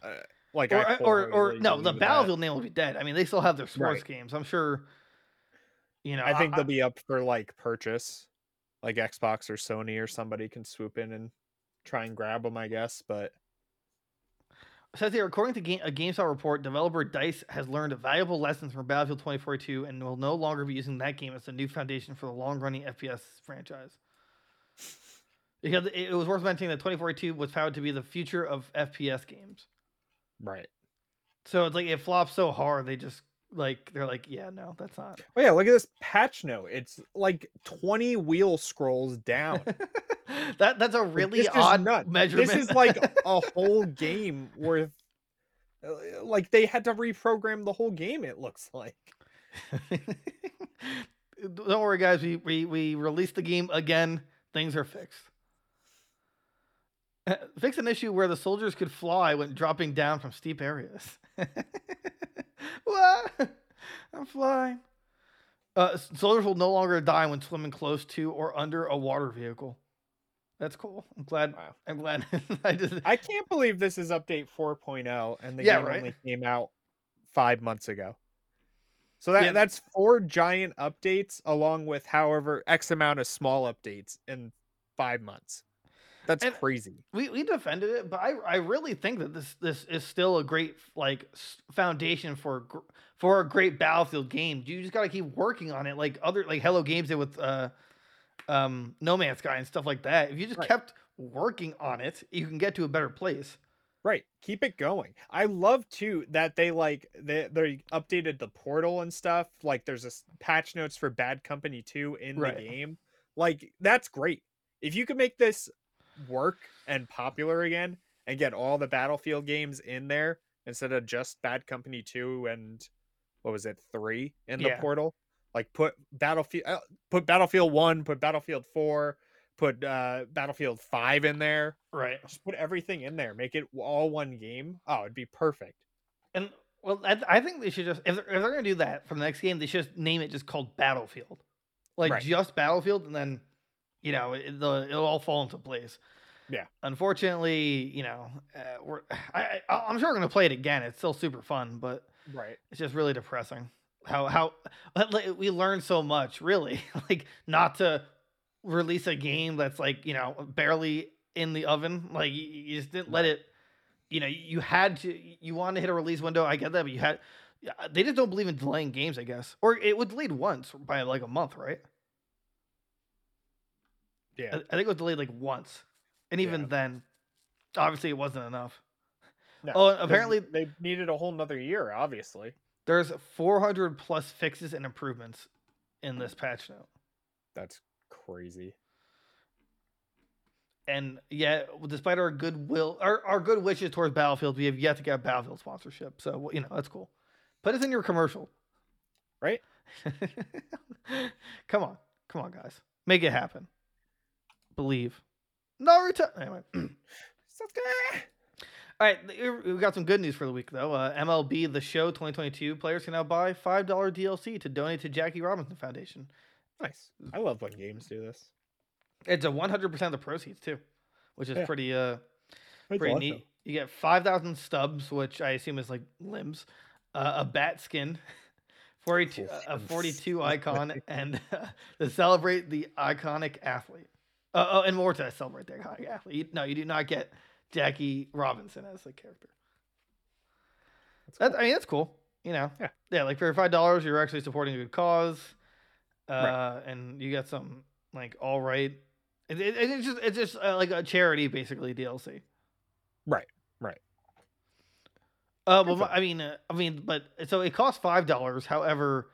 Uh, like or or, or no the believe that. battlefield name will be dead i mean they still have their sports Right. games i'm sure you know I think they'll be up for like purchase, like Xbox or Sony or somebody can swoop in and try and grab them, I guess. But says here, according to game, a uh, GameSpot report, developer Dice has learned valuable lessons from Battlefield 2042 and will no longer be using that game as a new foundation for the long-running FPS franchise. Because it it was worth mentioning that 2042 was found to be the future of FPS games. right. So it's like it flops so hard, they just like they're like, yeah, no, that's not. Oh yeah, look at this patch note. It's like 20 wheel scrolls down. that that's a really odd nuts. measurement. This is like a whole game worth. uh, Like they had to reprogram the whole game. It looks like. Don't worry, guys. We, we we released the game again. Things are fixed. Fix an issue where the soldiers could fly when dropping down from steep areas. what? I'm flying. Uh, soldiers will no longer die when swimming close to or under a water vehicle. That's cool. I'm glad. Wow. I'm glad. I just I can't believe this is update 4.0 and the Yeah, game right? only came out five months ago. So that Yeah. that's four giant updates along with however X amount of small updates in five months. That's And- crazy. we we defended it, but I I really think that this this is still a great like foundation for for a great Battlefield game. You just got to keep working on it, like other like Hello Games did with uh um No Man's Sky and stuff like that. If you just Right. kept working on it, you can get to a better place. Right. Keep it going. I love too that they like they they updated the portal and stuff. Like there's a patch notes for Bad Company 2 in Right. the game. Like that's great. If you can make this work and popular again and get all the Battlefield games in there instead of just Bad Company 2 and what was it 3 in the Yeah. portal? Like put Battlefield uh, put Battlefield 1, put Battlefield 4, put uh Battlefield 5 in there Right. just put everything in there make it all one game oh it'd be perfect And well, I, I think they should just if they're, if they're gonna do that for the next game, they should just name it just called Battlefield, like Right. just Battlefield, and then you know it, the, it'll all fall into place. Yeah. Unfortunately, you know, uh, we're I, I I'm sure we're gonna play it again. It's still super fun, but right it's just really depressing how how we learned so much. Really, like not to release a game that's like you know barely in the oven. Like you, you just didn't let it. You know, you had to. You wanted to hit a release window. I get that, but you had. They just don't believe in delaying games, I guess. Or it was delayed once by like a month, right? I, yeah. I think it was delayed like once, and even Yeah. then, obviously it wasn't enough. No, Oh, apparently they needed a whole nother year obviously. There's 400 plus fixes and improvements in this patch note. that's crazy. And yet despite our goodwill our, our good wishes towards battlefield we have yet to get battlefield sponsorship. So you know that's cool. Put us in your commercial. Right. come on. Come on guys. Make it happen believe naruto anyway all right we got some good news for the week though uh, mlb the show 2022 players can now buy $5 dlc to donate to jackie robinson foundation nice i love when games do this it's a 100% of the proceeds too which is Yeah. pretty uh That's pretty awesome. neat. You get five thousand stubs, which I assume is like limbs, uh, a bat skin, forty-two, Cool. a forty-two icon, and uh, to celebrate the iconic athlete. Uh, oh, and more to celebrate the iconic athlete. You- No, you do not get Jackie Robinson as a character. That's That's, I mean, that's cool. You know, Yeah. yeah. Like for five dollars, you're actually supporting a good cause, uh, Right. and you get some like all right. It, it, it's just it's just uh, like a charity, basically DLC. Right, right. Uh, well, I mean, uh, I mean, but so it costs five dollars. However,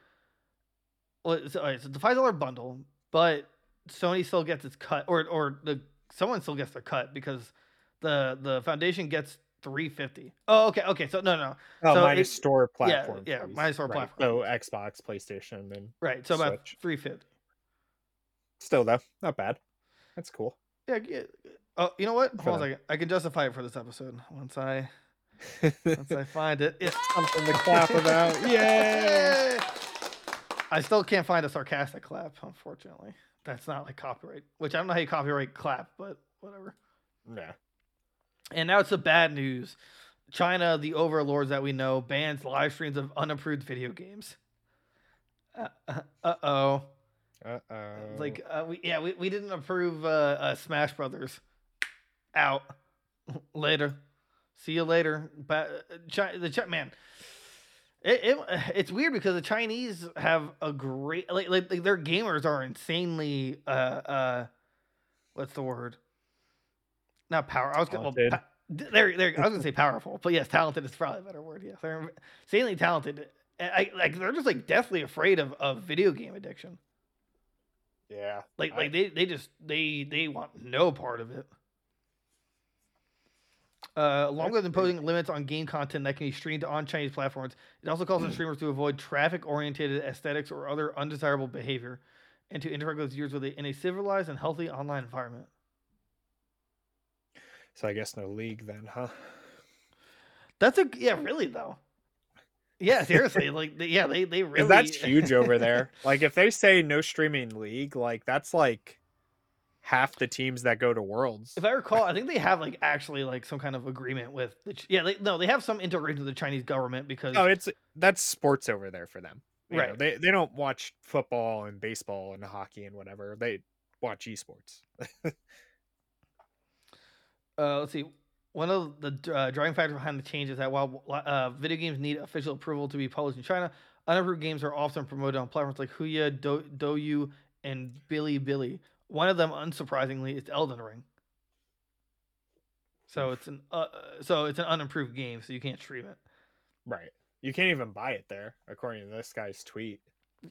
well, so, right, so the five dollar bundle, but Sony still gets its cut, or or the someone still gets their cut because the the foundation gets three fifty. Oh, okay, okay. So no, no, Oh, So minus it- store yeah, platform. yeah, fees. minus store Right. platform So Xbox, PlayStation, and right. So about Switch. three fifty. still though, not bad. That's cool. Yeah. yeah. Oh, you know what? Hold on a second. I can justify it for this episode once I once I find it. It's Something to clap about. Yay! I still can't find a sarcastic clap, unfortunately. That's not like copyright, which I don't know how you copyright clap, but whatever. Yeah. And now it's the bad news. China, the overlords that we know, bans live streams of unapproved video games. Uh oh. Uh oh. Like, uh, we, yeah, we, we didn't approve uh, uh, Smash Brothers. Out. later. See you later. But Chi- the Chi- man, it, it it's weird because the Chinese have a great like, like like, their gamers are insanely uh uh what's the word? Not power. I was gonna well, pa- there there I was gonna say powerful, but yes, talented is probably a better word. Yes, they're insanely talented. I like they're just like deathly afraid of of video game addiction. yeah. Like I- like they they just they they want no part of it. Uh, along with imposing limits on game content that can be streamed on Chinese platforms, it also calls on streamers to avoid traffic-oriented aesthetics or other undesirable behavior, and to interact with viewers with a, in a civilized and healthy online environment. So I guess no league then, huh? That's a yeah, really though. Yeah, seriously, like yeah, they they really that's huge over there. Like if they say no streaming league, like that's like half the teams that go to worlds. If I recall, I think they have like actually like some kind of agreement with the Ch- yeah, they, no, they have some integration with the Chinese government because Oh, it's that's sports over there for them. You know, Right. they they don't watch football and baseball and hockey and whatever. They watch esports. Uh, let's see. One of the uh, driving factors behind the change is that while uh, video games need official approval to be published in China, unapproved games are often promoted on platforms like Huya, Do- Douyu, and Bilibili. One of them, unsurprisingly, is Elden Ring. So it's an uh, so it's an unapproved game, so you can't stream it. right. You can't even buy it there, according to this guy's tweet.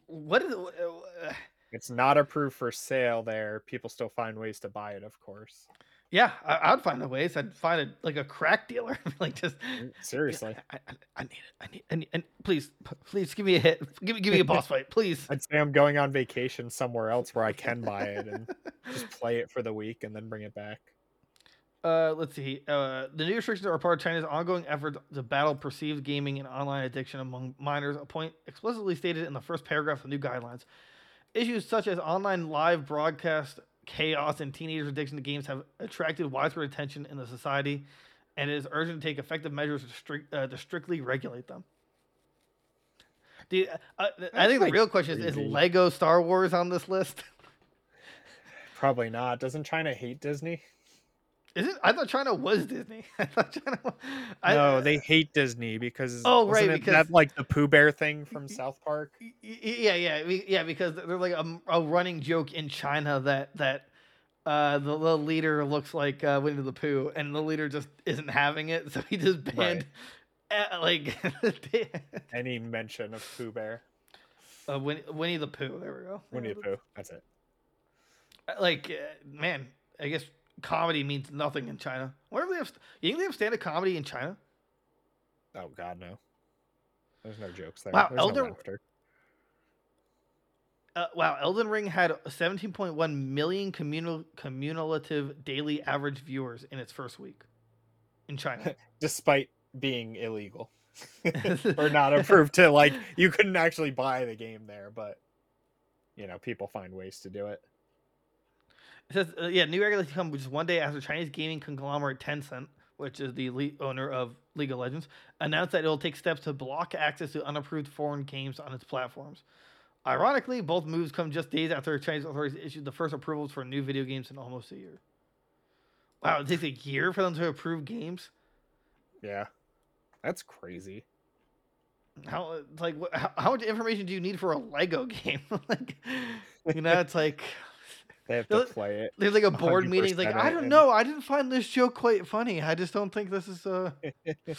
What is it? uh, It's not approved for sale there. People still find ways to buy it, of course. Yeah, I, I'd find a ways. I'd find it like a crack dealer, like just Mm, Seriously. I, I, I need it. I need. Need. And please, please give me a hit. Give me, give me a boss fight, please. I'd say I'm going on vacation somewhere else where I can buy it and just play it for the week and then bring it back. Uh, let's see. Uh, the new restrictions are part of China's ongoing effort to battle perceived gaming and online addiction among minors. A point explicitly stated in the first paragraph of the new guidelines. Issues such as online live broadcast chaos and teenagers' addiction to games have attracted widespread attention in the society, and it is urgent to take effective measures to, strict, uh, to strictly regulate them. Dude, uh, I think the real question is: Is. Lego Star Wars on this list? Probably not. Doesn't China hate Disney? Is it? I thought China was Disney. I thought China. wa- I, no, they hate Disney because Oh, right, because- that like the Pooh Bear thing from South Park. Yeah, yeah, yeah. Because there's like a, a running joke in China that that uh, the, the leader looks like uh, Winnie the Pooh, and the leader just isn't having it, so he just banned uh, like Any mention of Pooh Bear, uh, Winnie, Winnie the Pooh. There we go. Winnie the Pooh. That's it. Uh, Like, uh, man, I guess comedy means nothing in China. What if they have? You think they have stand-up comedy in China? Oh God, no. There's no jokes there. Wow, There's Elder- no. Uh, wow, Elden Ring had 17.1 million communal cumulative daily average viewers in its first week in China. Despite being illegal or not approved to like, you couldn't actually buy the game there, but you know, people find ways to do it. It says, uh, yeah, new regulations come just one day after Chinese gaming conglomerate Tencent, which is the le- owner of League of Legends, announced that it will take steps to block access to unapproved foreign games on its platforms. Ironically, both moves come just days after Chinese authorities issued the first approvals for new video games in almost a year. Wow, it takes a year for them to approve games. Yeah. That's crazy. How it's like how much information do you need for a Lego game? like, you know, it's like They have to play it. There's like a board meeting. Like I don't know. I didn't find this joke quite funny. I just don't think this is. Uh,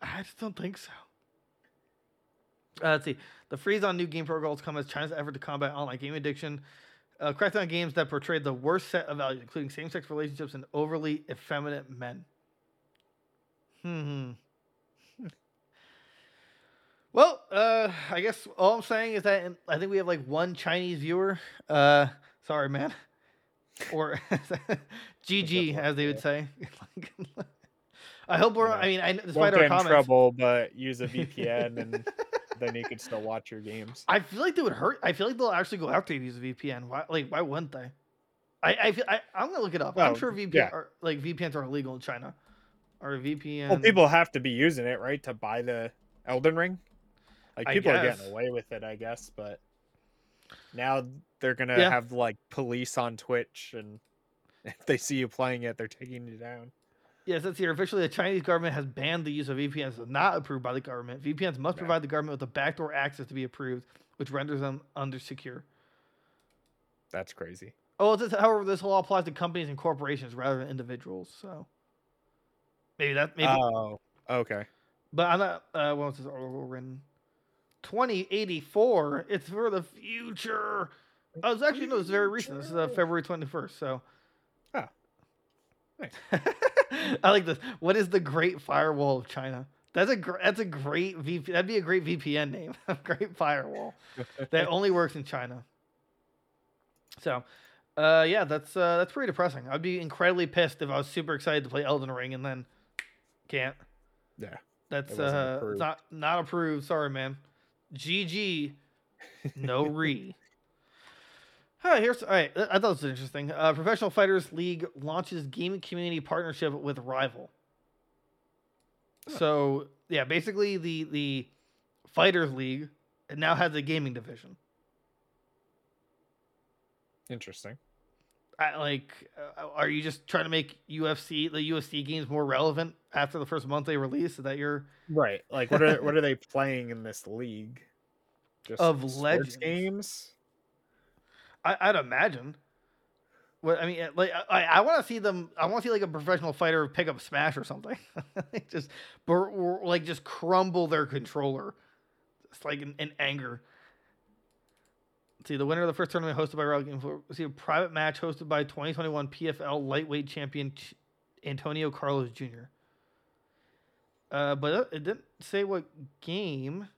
I just don't think so. Uh, let's see. The freeze on new game protocols come as China's effort to combat online game addiction. Uh, crackdown on games that portray the worst set of values, including same-sex relationships and overly effeminate men. Hmm. Well, uh, I guess all I'm saying is that I think we have like one Chinese viewer. Uh, sorry, man, or GG as they would say. I hope we're. Yeah. I mean, I, despite Won't our comments, trouble, but use a VPN and then you can still watch your games. I feel like they would hurt. I feel like they'll actually go after you use a VPN. Why? Like, why wouldn't they? I I feel I, I'm gonna look it up. I'm sure VPN yeah. are, like VPNs are illegal in China. Or VPN. Well, people have to be using it, right, to buy the Elden Ring. Like people are getting away with it, I guess, but now they're gonna Yeah. have like police on Twitch, and if they see you playing it, they're taking you down. Yes, that's here. Officially, the Chinese government has banned the use of VPNs that are not approved by the government. VPNs must Yeah. provide the government with a backdoor access to be approved, which renders them under secure. That's crazy. Oh, this, however, this law applies to companies and corporations rather than individuals. So maybe that maybe, Oh, okay. but I'm not. Uh, what was this article written? 2084. It's for the future. Oh, it's actually no. It's very recent. This is uh, February 21st. So. Ah. Nice. I like this. What is the Great Firewall of China? That's a gr- that's a great VP. That'd be a great VPN name. great Firewall that only works in China. So, uh, yeah, that's uh, that's pretty depressing. I'd be incredibly pissed if I was super excited to play Elden Ring and then can't. Yeah. That's uh, approved. not not approved. Sorry, man. GG. No re. Right, here's all right. I thought this was interesting. Uh, Professional Fighters League launches gaming community partnership with Rival. So yeah, basically the the Fighters League now has a gaming division. Interesting. I, like, uh, are you just trying to make UFC the UFC games more relevant after the first month they release? Is that your Right. Like what are what are they playing in this league? Just Of Legends. games? I, I'd imagine. What I mean, uh, like I, I want to see them. I want to see like a professional fighter pick up Smash or something. just, bur- or, like just crumble their controller. It's like in, in anger. See, the winner of the first tournament hosted by Games will see a private match hosted by 2021 PFL lightweight champion Ch- Antonio Carlos Jr. Uh, but it- it didn't say what game.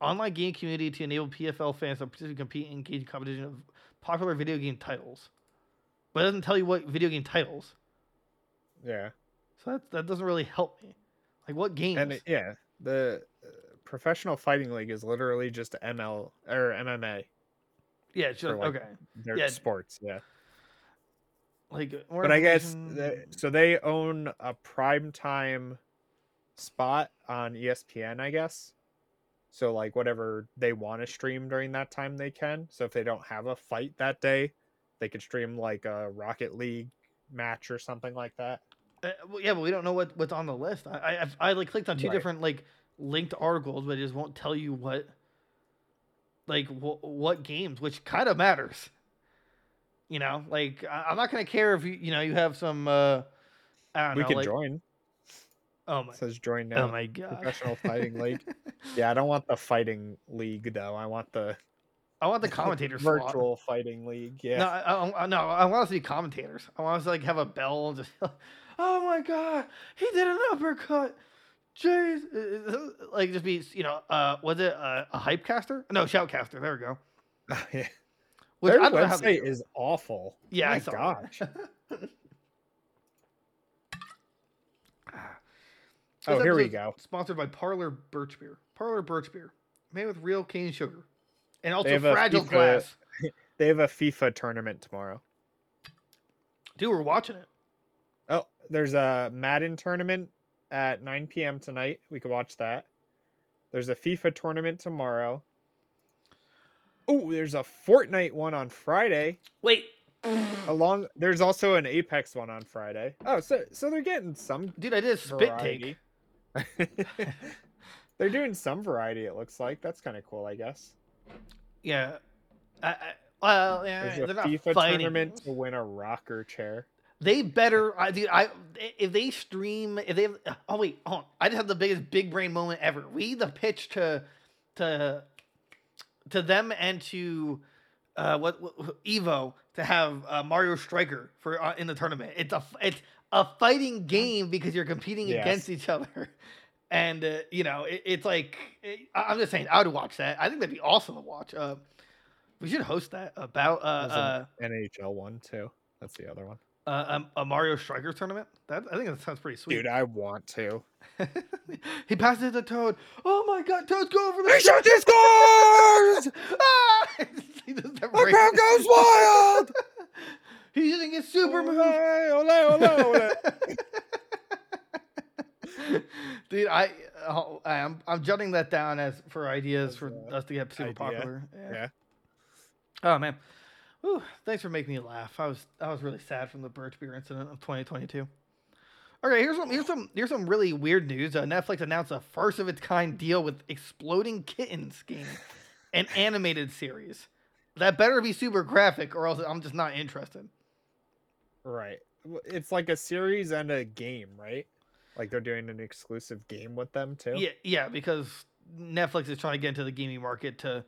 Online game community to enable PFL fans to participate, compete, and engage in competition of popular video game titles. But it doesn't tell you what video game titles. Yeah. So that, that doesn't really help me. Like what games? And it- yeah, the uh, professional fighting league is literally just ML or MMA. yeah, it's just, like, okay. They're Yeah. sports, yeah. Like, But I guess information- the, so they own a prime time spot on ESPN, I guess. So like whatever they want to stream during that time they can. So if they don't have a fight that day, they could stream like a Rocket League match or something like that. Uh, well, yeah, but we don't know what, what's on the list. I, I, I've- I like clicked on two Right. different like linked articles, but it just won't tell you what, like wh- what games, which kind of matters. You know, like I, I'm not gonna care if you you know you have some. uh I don't we know. could like, join. Oh my. It says join now. Oh my god. Professional fighting league. Yeah, I don't want the fighting league though. I want the I want the commentator slot. virtual fighting league. Yeah. No, I, I, no, I want to be commentators. I want to like have a bell and just, oh my god, he did an uppercut. Jeez, Uh, uh, like just be, you know, uh, was it a, a hype caster? No, shoutcaster. There we go. yeah. Which Their I don't know how they website is awful. Yeah, My I saw gosh. Oh, here we go. Sponsored by Parlor Birch Beer. Parlor Birch Beer, made with real cane sugar, and also fragile FIFA glass. They have a FIFA tournament tomorrow. Dude, we're watching it. Oh, there's a Madden tournament at 9 p.m. tonight. We could watch that. There's a FIFA tournament tomorrow. Oh, there's a Fortnite one on Friday. Wait, Along there's also an Apex one on Friday. Oh, so so they're getting some dude, I did a spit take. they're doing some variety. It looks like that's kind of cool. I guess. Yeah. I, I, well, yeah, There's a FIFA fighting. tournament to win a rocker chair. They better, I, dude, I if they stream, if they have, oh wait, hold on. I just had the biggest big brain moment ever. We the pitch to to to them and to uh what, what Evo to have uh, Mario Striker for uh, in the tournament. It's a it's a fighting game because you're competing Yes. against each other. And uh, you know, it, it's like it, I'm just saying, I would watch that. I think that'd be awesome to watch. Uh, we should host that about uh, uh, NHL one too. That's the other one. uh, um, a Mario Striker tournament. That I think that sounds pretty sweet. Dude, I want to. he passes it to Toad. Oh my God, Toad's going for the. He shot his scores! ah! he just The breaks- crowd goes wild! He's using his super move. Ole, ole, ole, ole. Dude, I, oh, I'm I'm jotting that down as for ideas for us to get super idea. popular. Yeah. Oh man. Whew, thanks for making me laugh. I was I was really sad from the birch beer incident of 2022. Okay, here's some here's some here's some really weird news. Uh, Netflix announced a first of its kind deal with Exploding Kittens game, an animated series. That better be super graphic, or else I'm just not interested. Right. It's like a series and a game, right? Like they're doing an exclusive game with them too. Yeah, yeah, because Netflix is trying to get into the gaming market to,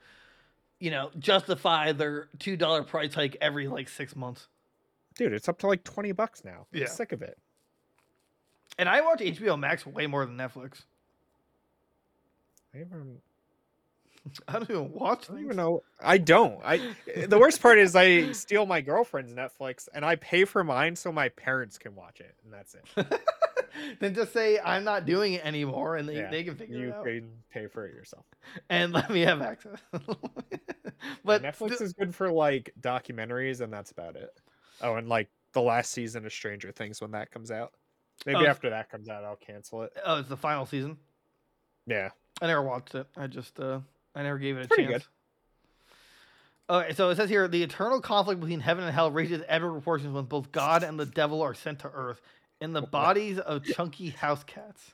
you know, justify their two dollar price hike every like six months. Dude, it's up to like 20 bucks now. I'm Yeah. sick of it. And I watch HBO Max way more than Netflix. I even, I don't even watch I don't even know. I don't. I the worst part is I steal my girlfriend's Netflix and I pay for mine so my parents can watch it, and that's it. then just say I'm not doing it anymore, and they, Yeah, they can figure You it out can pay for it yourself. and let me have access. but Netflix sti- is good for like documentaries, and that's about it. Oh, and like the last season of Stranger Things when that comes out. Maybe Oh, after that comes out, I'll cancel it. oh, it's the final season. Yeah, I never watched it. I just uh I never gave it a Pretty chance. good. Okay, so it says here the eternal conflict between heaven and hell rages ever proportions when both God and the devil are sent to earth in the bodies of chunky house cats.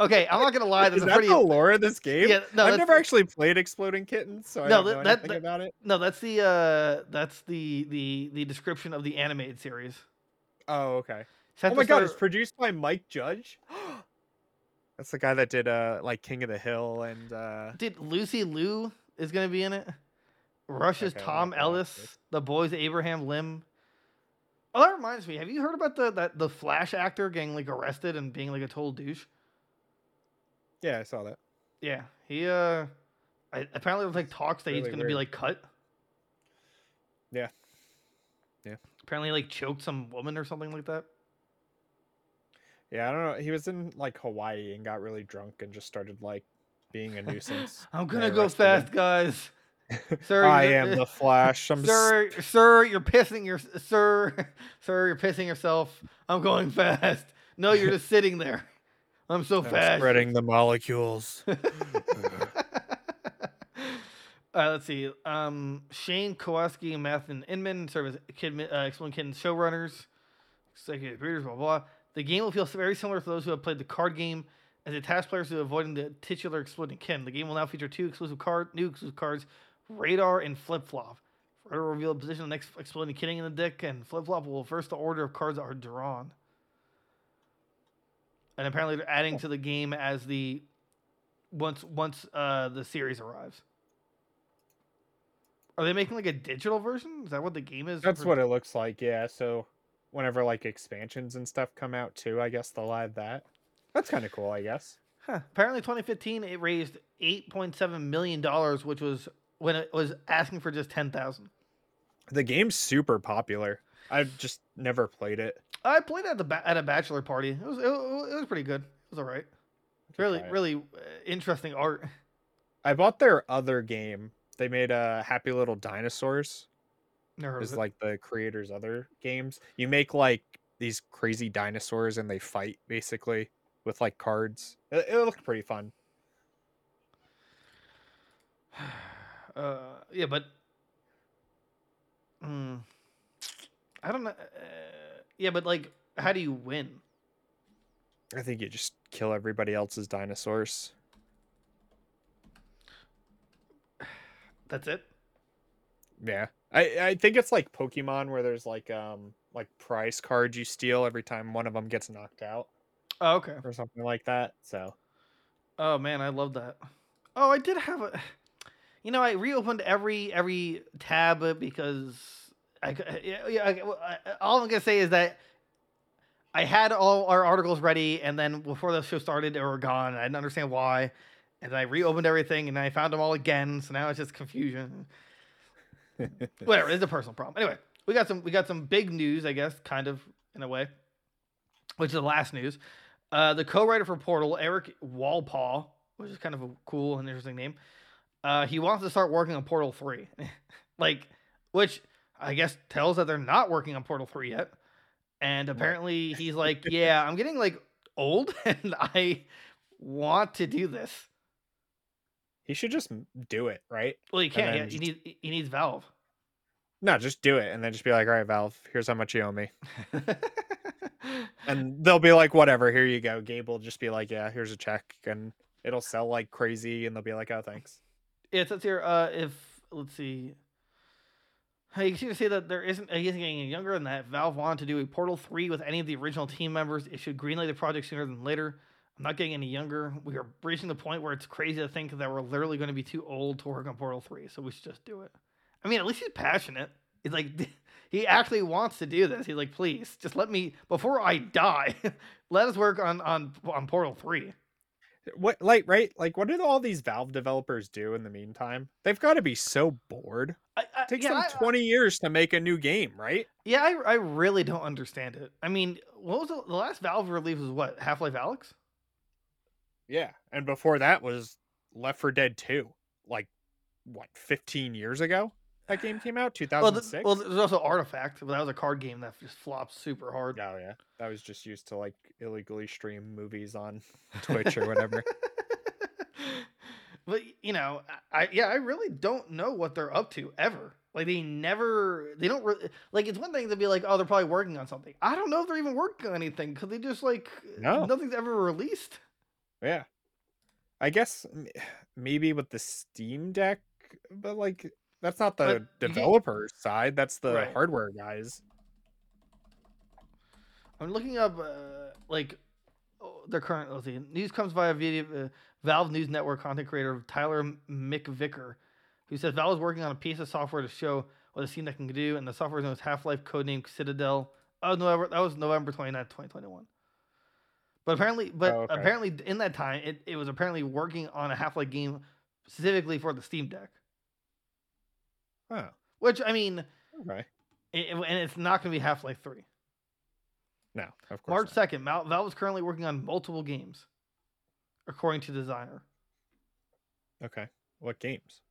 Okay, I'm not gonna lie, Is that's a that pretty the lore of this game? Yeah, no, I've never actually played Exploding Kittens, so I No, don't that- know that- about it. no, that's the uh that's the the the description of the animated series. Oh, okay. Set oh my god, start- it's produced by Mike Judge. That's the guy that did uh like King of the Hill and uh Dude, Lucy Liu is gonna be in it. Rush's Okay, Tom have to watch Ellis, the boys Abraham Lim. Oh, that reminds me. Have you heard about the that the Flash actor getting like arrested and being like a total douche? yeah, I saw that. Yeah, he uh, I, apparently there's like talks that he's gonna be like cut. Yeah. Yeah. Apparently, like choked some woman or something like that. Yeah, I don't know. He was in like Hawaii and got really drunk and just started like being a nuisance. I'm gonna go arrested him. fast, guys. Sir, I am the Flash. I'm s- sir, sir, you're pissing your sir, sir, you're pissing yourself. I'm going fast. No, you're just sitting there. I'm so I'm fast. spreading the molecules. Uh, let's see. Um, Shane Kosakowski and Matthew Inman serve as Kid, uh, Exploding Kittens showrunners, executive producers, blah, blah blah. The game will feel very similar to those who have played the card game, as it tasks players to avoiding the titular Exploding Kitten. The game will now feature two exclusive card, new exclusive cards, Radar and Flip Flop. Radar will reveal the position of the next Exploding Kitten in the deck, and Flip Flop will reverse the order of cards that are drawn. And apparently, they're adding to the game as the once once uh, the series arrives. Are they making like a digital version? Is that what the game is? That's for- what it looks like. Yeah. So whenever like expansions and stuff come out too, I guess they'll add that. That's kind of cool, I guess. Huh. Apparently, 2015 it raised 8.7 million dollars, which was when it was asking for just 10,000. The game's super popular. I've just never played it. I played it at the ba- at a bachelor party. It was it, it was pretty good. It was all right. Really, really uh, interesting art. I bought their other game. They made a uh, Happy Little Dinosaurs. Is it. like the creators' other games. You make like these crazy dinosaurs and they fight basically with like cards. It, it looked pretty fun. uh, yeah, but mm, I don't know. Uh, yeah, but like, how do you win? I think you just kill everybody else's dinosaurs. That's it. Yeah. I, I think it's like Pokemon where there's like um like prize cards you steal every time one of them gets knocked out Oh, okay. or something like that. So Oh man, I love that. Oh, I did have a. You know, I reopened every every tab because I yeah, yeah I, all I'm gonna say is that I had all our articles ready, and then before the show started, they were gone. I didn't understand why, and I reopened everything, and I found them all again. So now it's just confusion. Whatever, it's a personal problem. Anyway, we got some we got some big news, I guess, kind of in a way, which is the last news. Uh, the co-writer for Portal, Erik Wolpaw, which is kind of a cool and interesting name, uh, he wants to start working on Portal Three, like, which I guess tells that they're not working on Portal Three yet. And apparently, he's like, "Yeah, I'm getting like old, and I want to do this." He should just do it, right? Well, he can't. Yeah, he just- needs he needs Valve. No, just do it and then just be like, all right, Valve, here's how much you owe me. And they'll be like, whatever, here you go. Gabe will just be like, yeah, here's a check. And it'll sell like crazy. And they'll be like, oh, thanks. Yeah, it says here, uh, if let's see, you can see that there isn't he isn't getting younger, and that Valve wanted to do a Portal Three with any of the original team members. It should greenlight the project sooner than later. I'm not getting any younger. We are reaching the point where it's crazy to think that we're literally going to be too old to work on Portal Three, so we should just do it. I mean, at least he's passionate. He's like, he actually wants to do this. He's like, please, just let me before I die, let us work on on on Portal Three. What, like, right? Like, what do all these Valve developers do in the meantime? They've got to be so bored. I, I, It takes yeah, them I- 20 years to make a new game, right? Yeah, I, I really don't understand it. I mean, what was the, the last Valve release was what Half Life Alyx? Yeah. And before that was Left 4 Dead 2. Like, what, 15 years ago? That game came out? Well, 2006? th- well, there's also Artifact, but that was a card game that just flopped super hard. Oh yeah, that was just used to like illegally stream movies on Twitch or whatever. But you know, I I- yeah, I really don't know what they're up to ever. Like they never, they don't really like. It's one thing to be like, oh, they're probably working on something. I don't know if they're even working on anything because they just like No. nothing's ever released. Yeah. I guess maybe with the Steam Deck, but like that's not the can't- developer side. That's the Right. hardware guys. I'm looking up uh, like oh, their current. Let's see. News comes via video, uh, Valve News Network content creator Tyler McVicker, who says Valve is working on a piece of software to show what the Steam Deck can do, and the software is known as Half-Life codenamed Citadel. Oh, November. That was November 29th, 2021. But apparently, but Oh, okay. apparently in that time, it, it was apparently working on a Half-Life game specifically for the Steam Deck. Oh, Which I mean, okay. it, and it's not going to be Half-Life 3. No, of course. March second, Val- Valve is currently working on multiple games, according to designer. Okay. What games?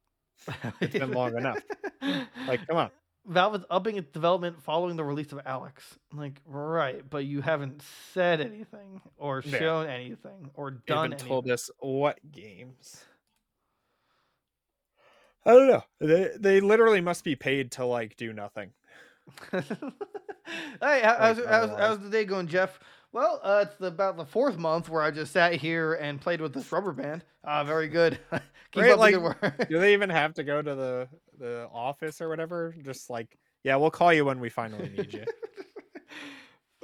It's been long enough. Like, come on. Valve is upping its development following the release of Alyx. I'm like, right, but you haven't said anything or Yeah. shown anything or done haven't told us what games. I don't know. They they literally must be paid to like do nothing. hey, how, how's, Like, how's, how's the day going, Jeff? Well, uh, it's the, about the fourth month where I just sat here and played with this rubber band. Ah, very good. Keep Right, up like, the work. Do they even have to go to the the office or whatever? Just like, yeah, we'll call you when we finally need you.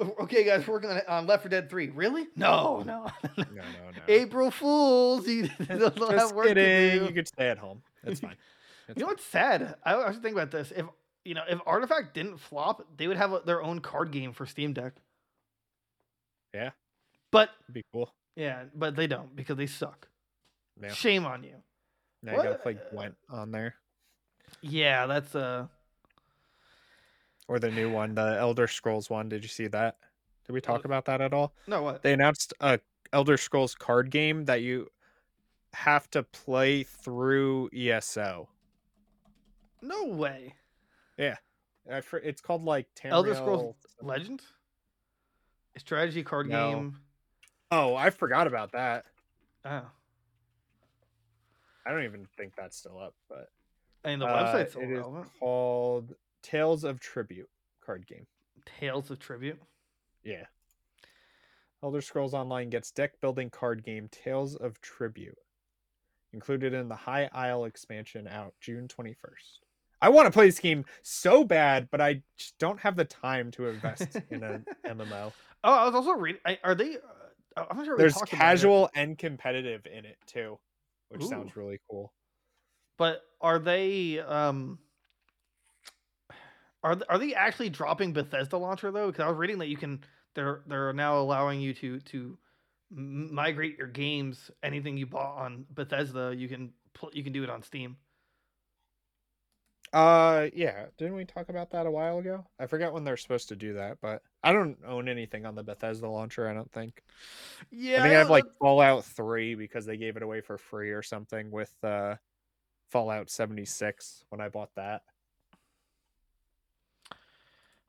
okay, guys, working on, on Left 4 Dead 3. Really? No, no. No, no, no. April Fools. You don't have Just to kidding. do. You could stay at home. It's fine. It's You know what's sad? I was thinking about this. If you know, if Artifact didn't flop, they would have a, their own card game for Steam Deck. Yeah. But It'd be cool. yeah, but they don't because they suck. Yeah. Shame on you. Now you gotta What? play Gwent on there. Yeah, that's uh Or the new one, the Elder Scrolls one. Did you see that? Did we talk about that at all? no what? They announced a Elder Scrolls card game that you have to play through ESO. No way. I fr- It's called like Elder Scrolls. Legend? A strategy card No. game. Oh, I forgot about that. Oh. I don't even think that's still up, but Mean the uh, website's still it is called Tales of Tribute card game. Tales of Tribute. Yeah. Elder Scrolls Online gets deck building card game Tales of Tribute included in the High Isle expansion out June 21st. I want to play this game so bad, but I just don't have the time to invest in an MMO. Oh, I was also reading. Are they? Uh, I'm not sure. There's talked about it, casual and competitive in it too, which Ooh. sounds really cool. but are they? Um, are are they actually dropping Bethesda launcher though? Because I was reading that you can. They're they're now allowing you to to migrate your games. Anything you bought on Bethesda, you can you can do it on Steam. Uh, yeah, didn't we talk about that a while ago? I forget when they're supposed to do that, but I don't own anything on the Bethesda launcher. I don't think. Yeah, I think I have like Fallout 3 because they gave it away for free or something with uh Fallout 76 when I bought that.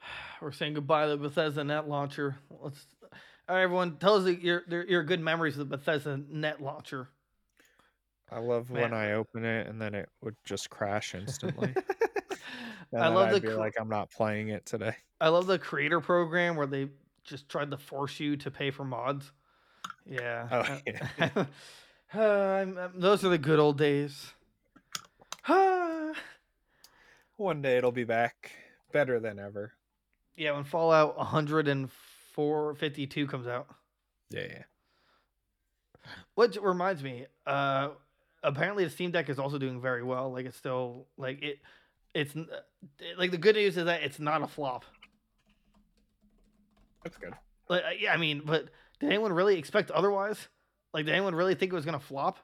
We're saying goodbye to the Bethesda Net launcher. Let's. All right, everyone, tell us your your, good memories of the Bethesda Net launcher. I love Man. when I open it and then it would just crash instantly. I love I'd the cr- like I'm not playing it today. I love the creator program where they just tried to force you to pay for mods. Yeah. Oh, uh, yeah. uh, those are the good old days. One day it'll be back better than ever. yeah, when Fallout 104 comes out. Yeah, yeah. Which reminds me, uh, apparently the Steam Deck is also doing very well. Like it's still like it, it's n- like the good news is that it's not a flop. That's good. Like uh, yeah, I mean, but did anyone really expect otherwise? Like did anyone really think it was gonna flop?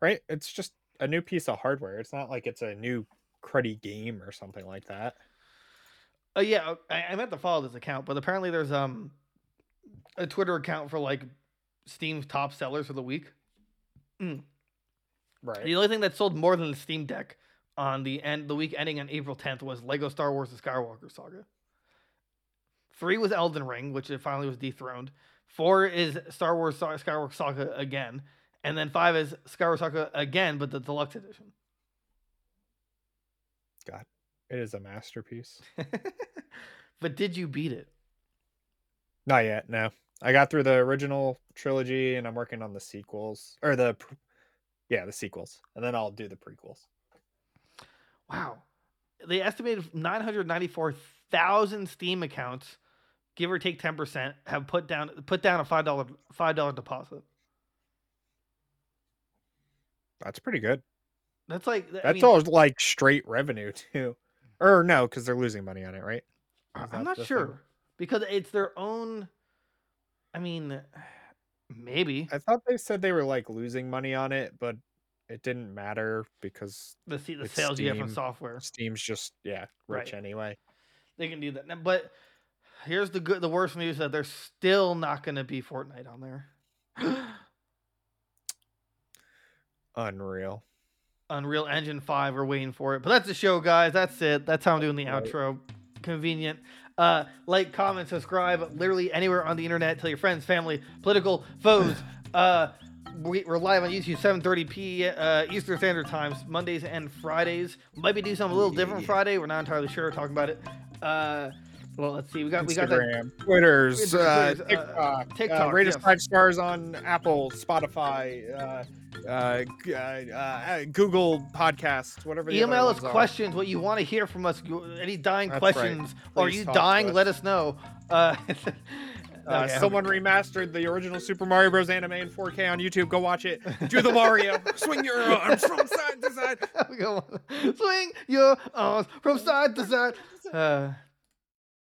Right? It's just a new piece of hardware. It's not like it's a new cruddy game or something like that. Oh yeah, uh, I, I meant to follow this account, but apparently there's um a Twitter account for like Steam's top sellers for the week. Mm. Right. The only thing that sold more than the Steam Deck on the end the week ending on April 10th was Lego Star Wars: The Skywalker Saga. Three was Elden Ring, which it finally was dethroned. Four is Star Wars Skywalker Saga again, and then five is Skyward Saga again, but the deluxe edition. God, it is a masterpiece. but did you beat it? Not yet. No, I got through the original trilogy, and I'm working on the sequels or the, yeah, the sequels, and then I'll do the prequels. Wow. They estimated 994,000 Steam accounts, give or take 10%, have put down put down a $5 $5 deposit. That's pretty good. That's like I That's mean, all like straight revenue too, or no, because they're losing money on it, right? I'm not the thing? sure because it's their own I mean maybe I thought they said they were like losing money on it, but it didn't matter because the the sales you get from software. Steam's just yeah rich Right. anyway. They can do that. But here's the good the worst news that there's still not going to be Fortnite on there. Unreal. Unreal Engine 5. We're waiting for it. But that's the show, guys. That's it. That's how I'm doing the Right. outro. Convenient. Uh, like, comment, subscribe, literally anywhere on the internet. Tell your friends, family, political foes. Uh, we, we're live on YouTube 7:30 p. Uh, Eastern Standard Times, Mondays and Fridays. Might be doing something a little different. Friday. We're not entirely sure. Talking about it. Uh, well, let's see. We got we got that. Instagram, Twitter's, uh, Twitters, uh, TikTok, TikTok, uh, rate us yes. five stars on Apple, Spotify, uh, uh, uh, uh, Google Podcasts, whatever. The Email us ones are. questions, what you want to hear from us, any dying That's questions, or Please you dying, us. let us know. Uh, Uh, okay, someone remastered the original Super Mario Bros. anime in 4K on YouTube. Go watch it. Do the Mario. Swing your arms from side to side. we go. Swing your arms from side to side. Uh,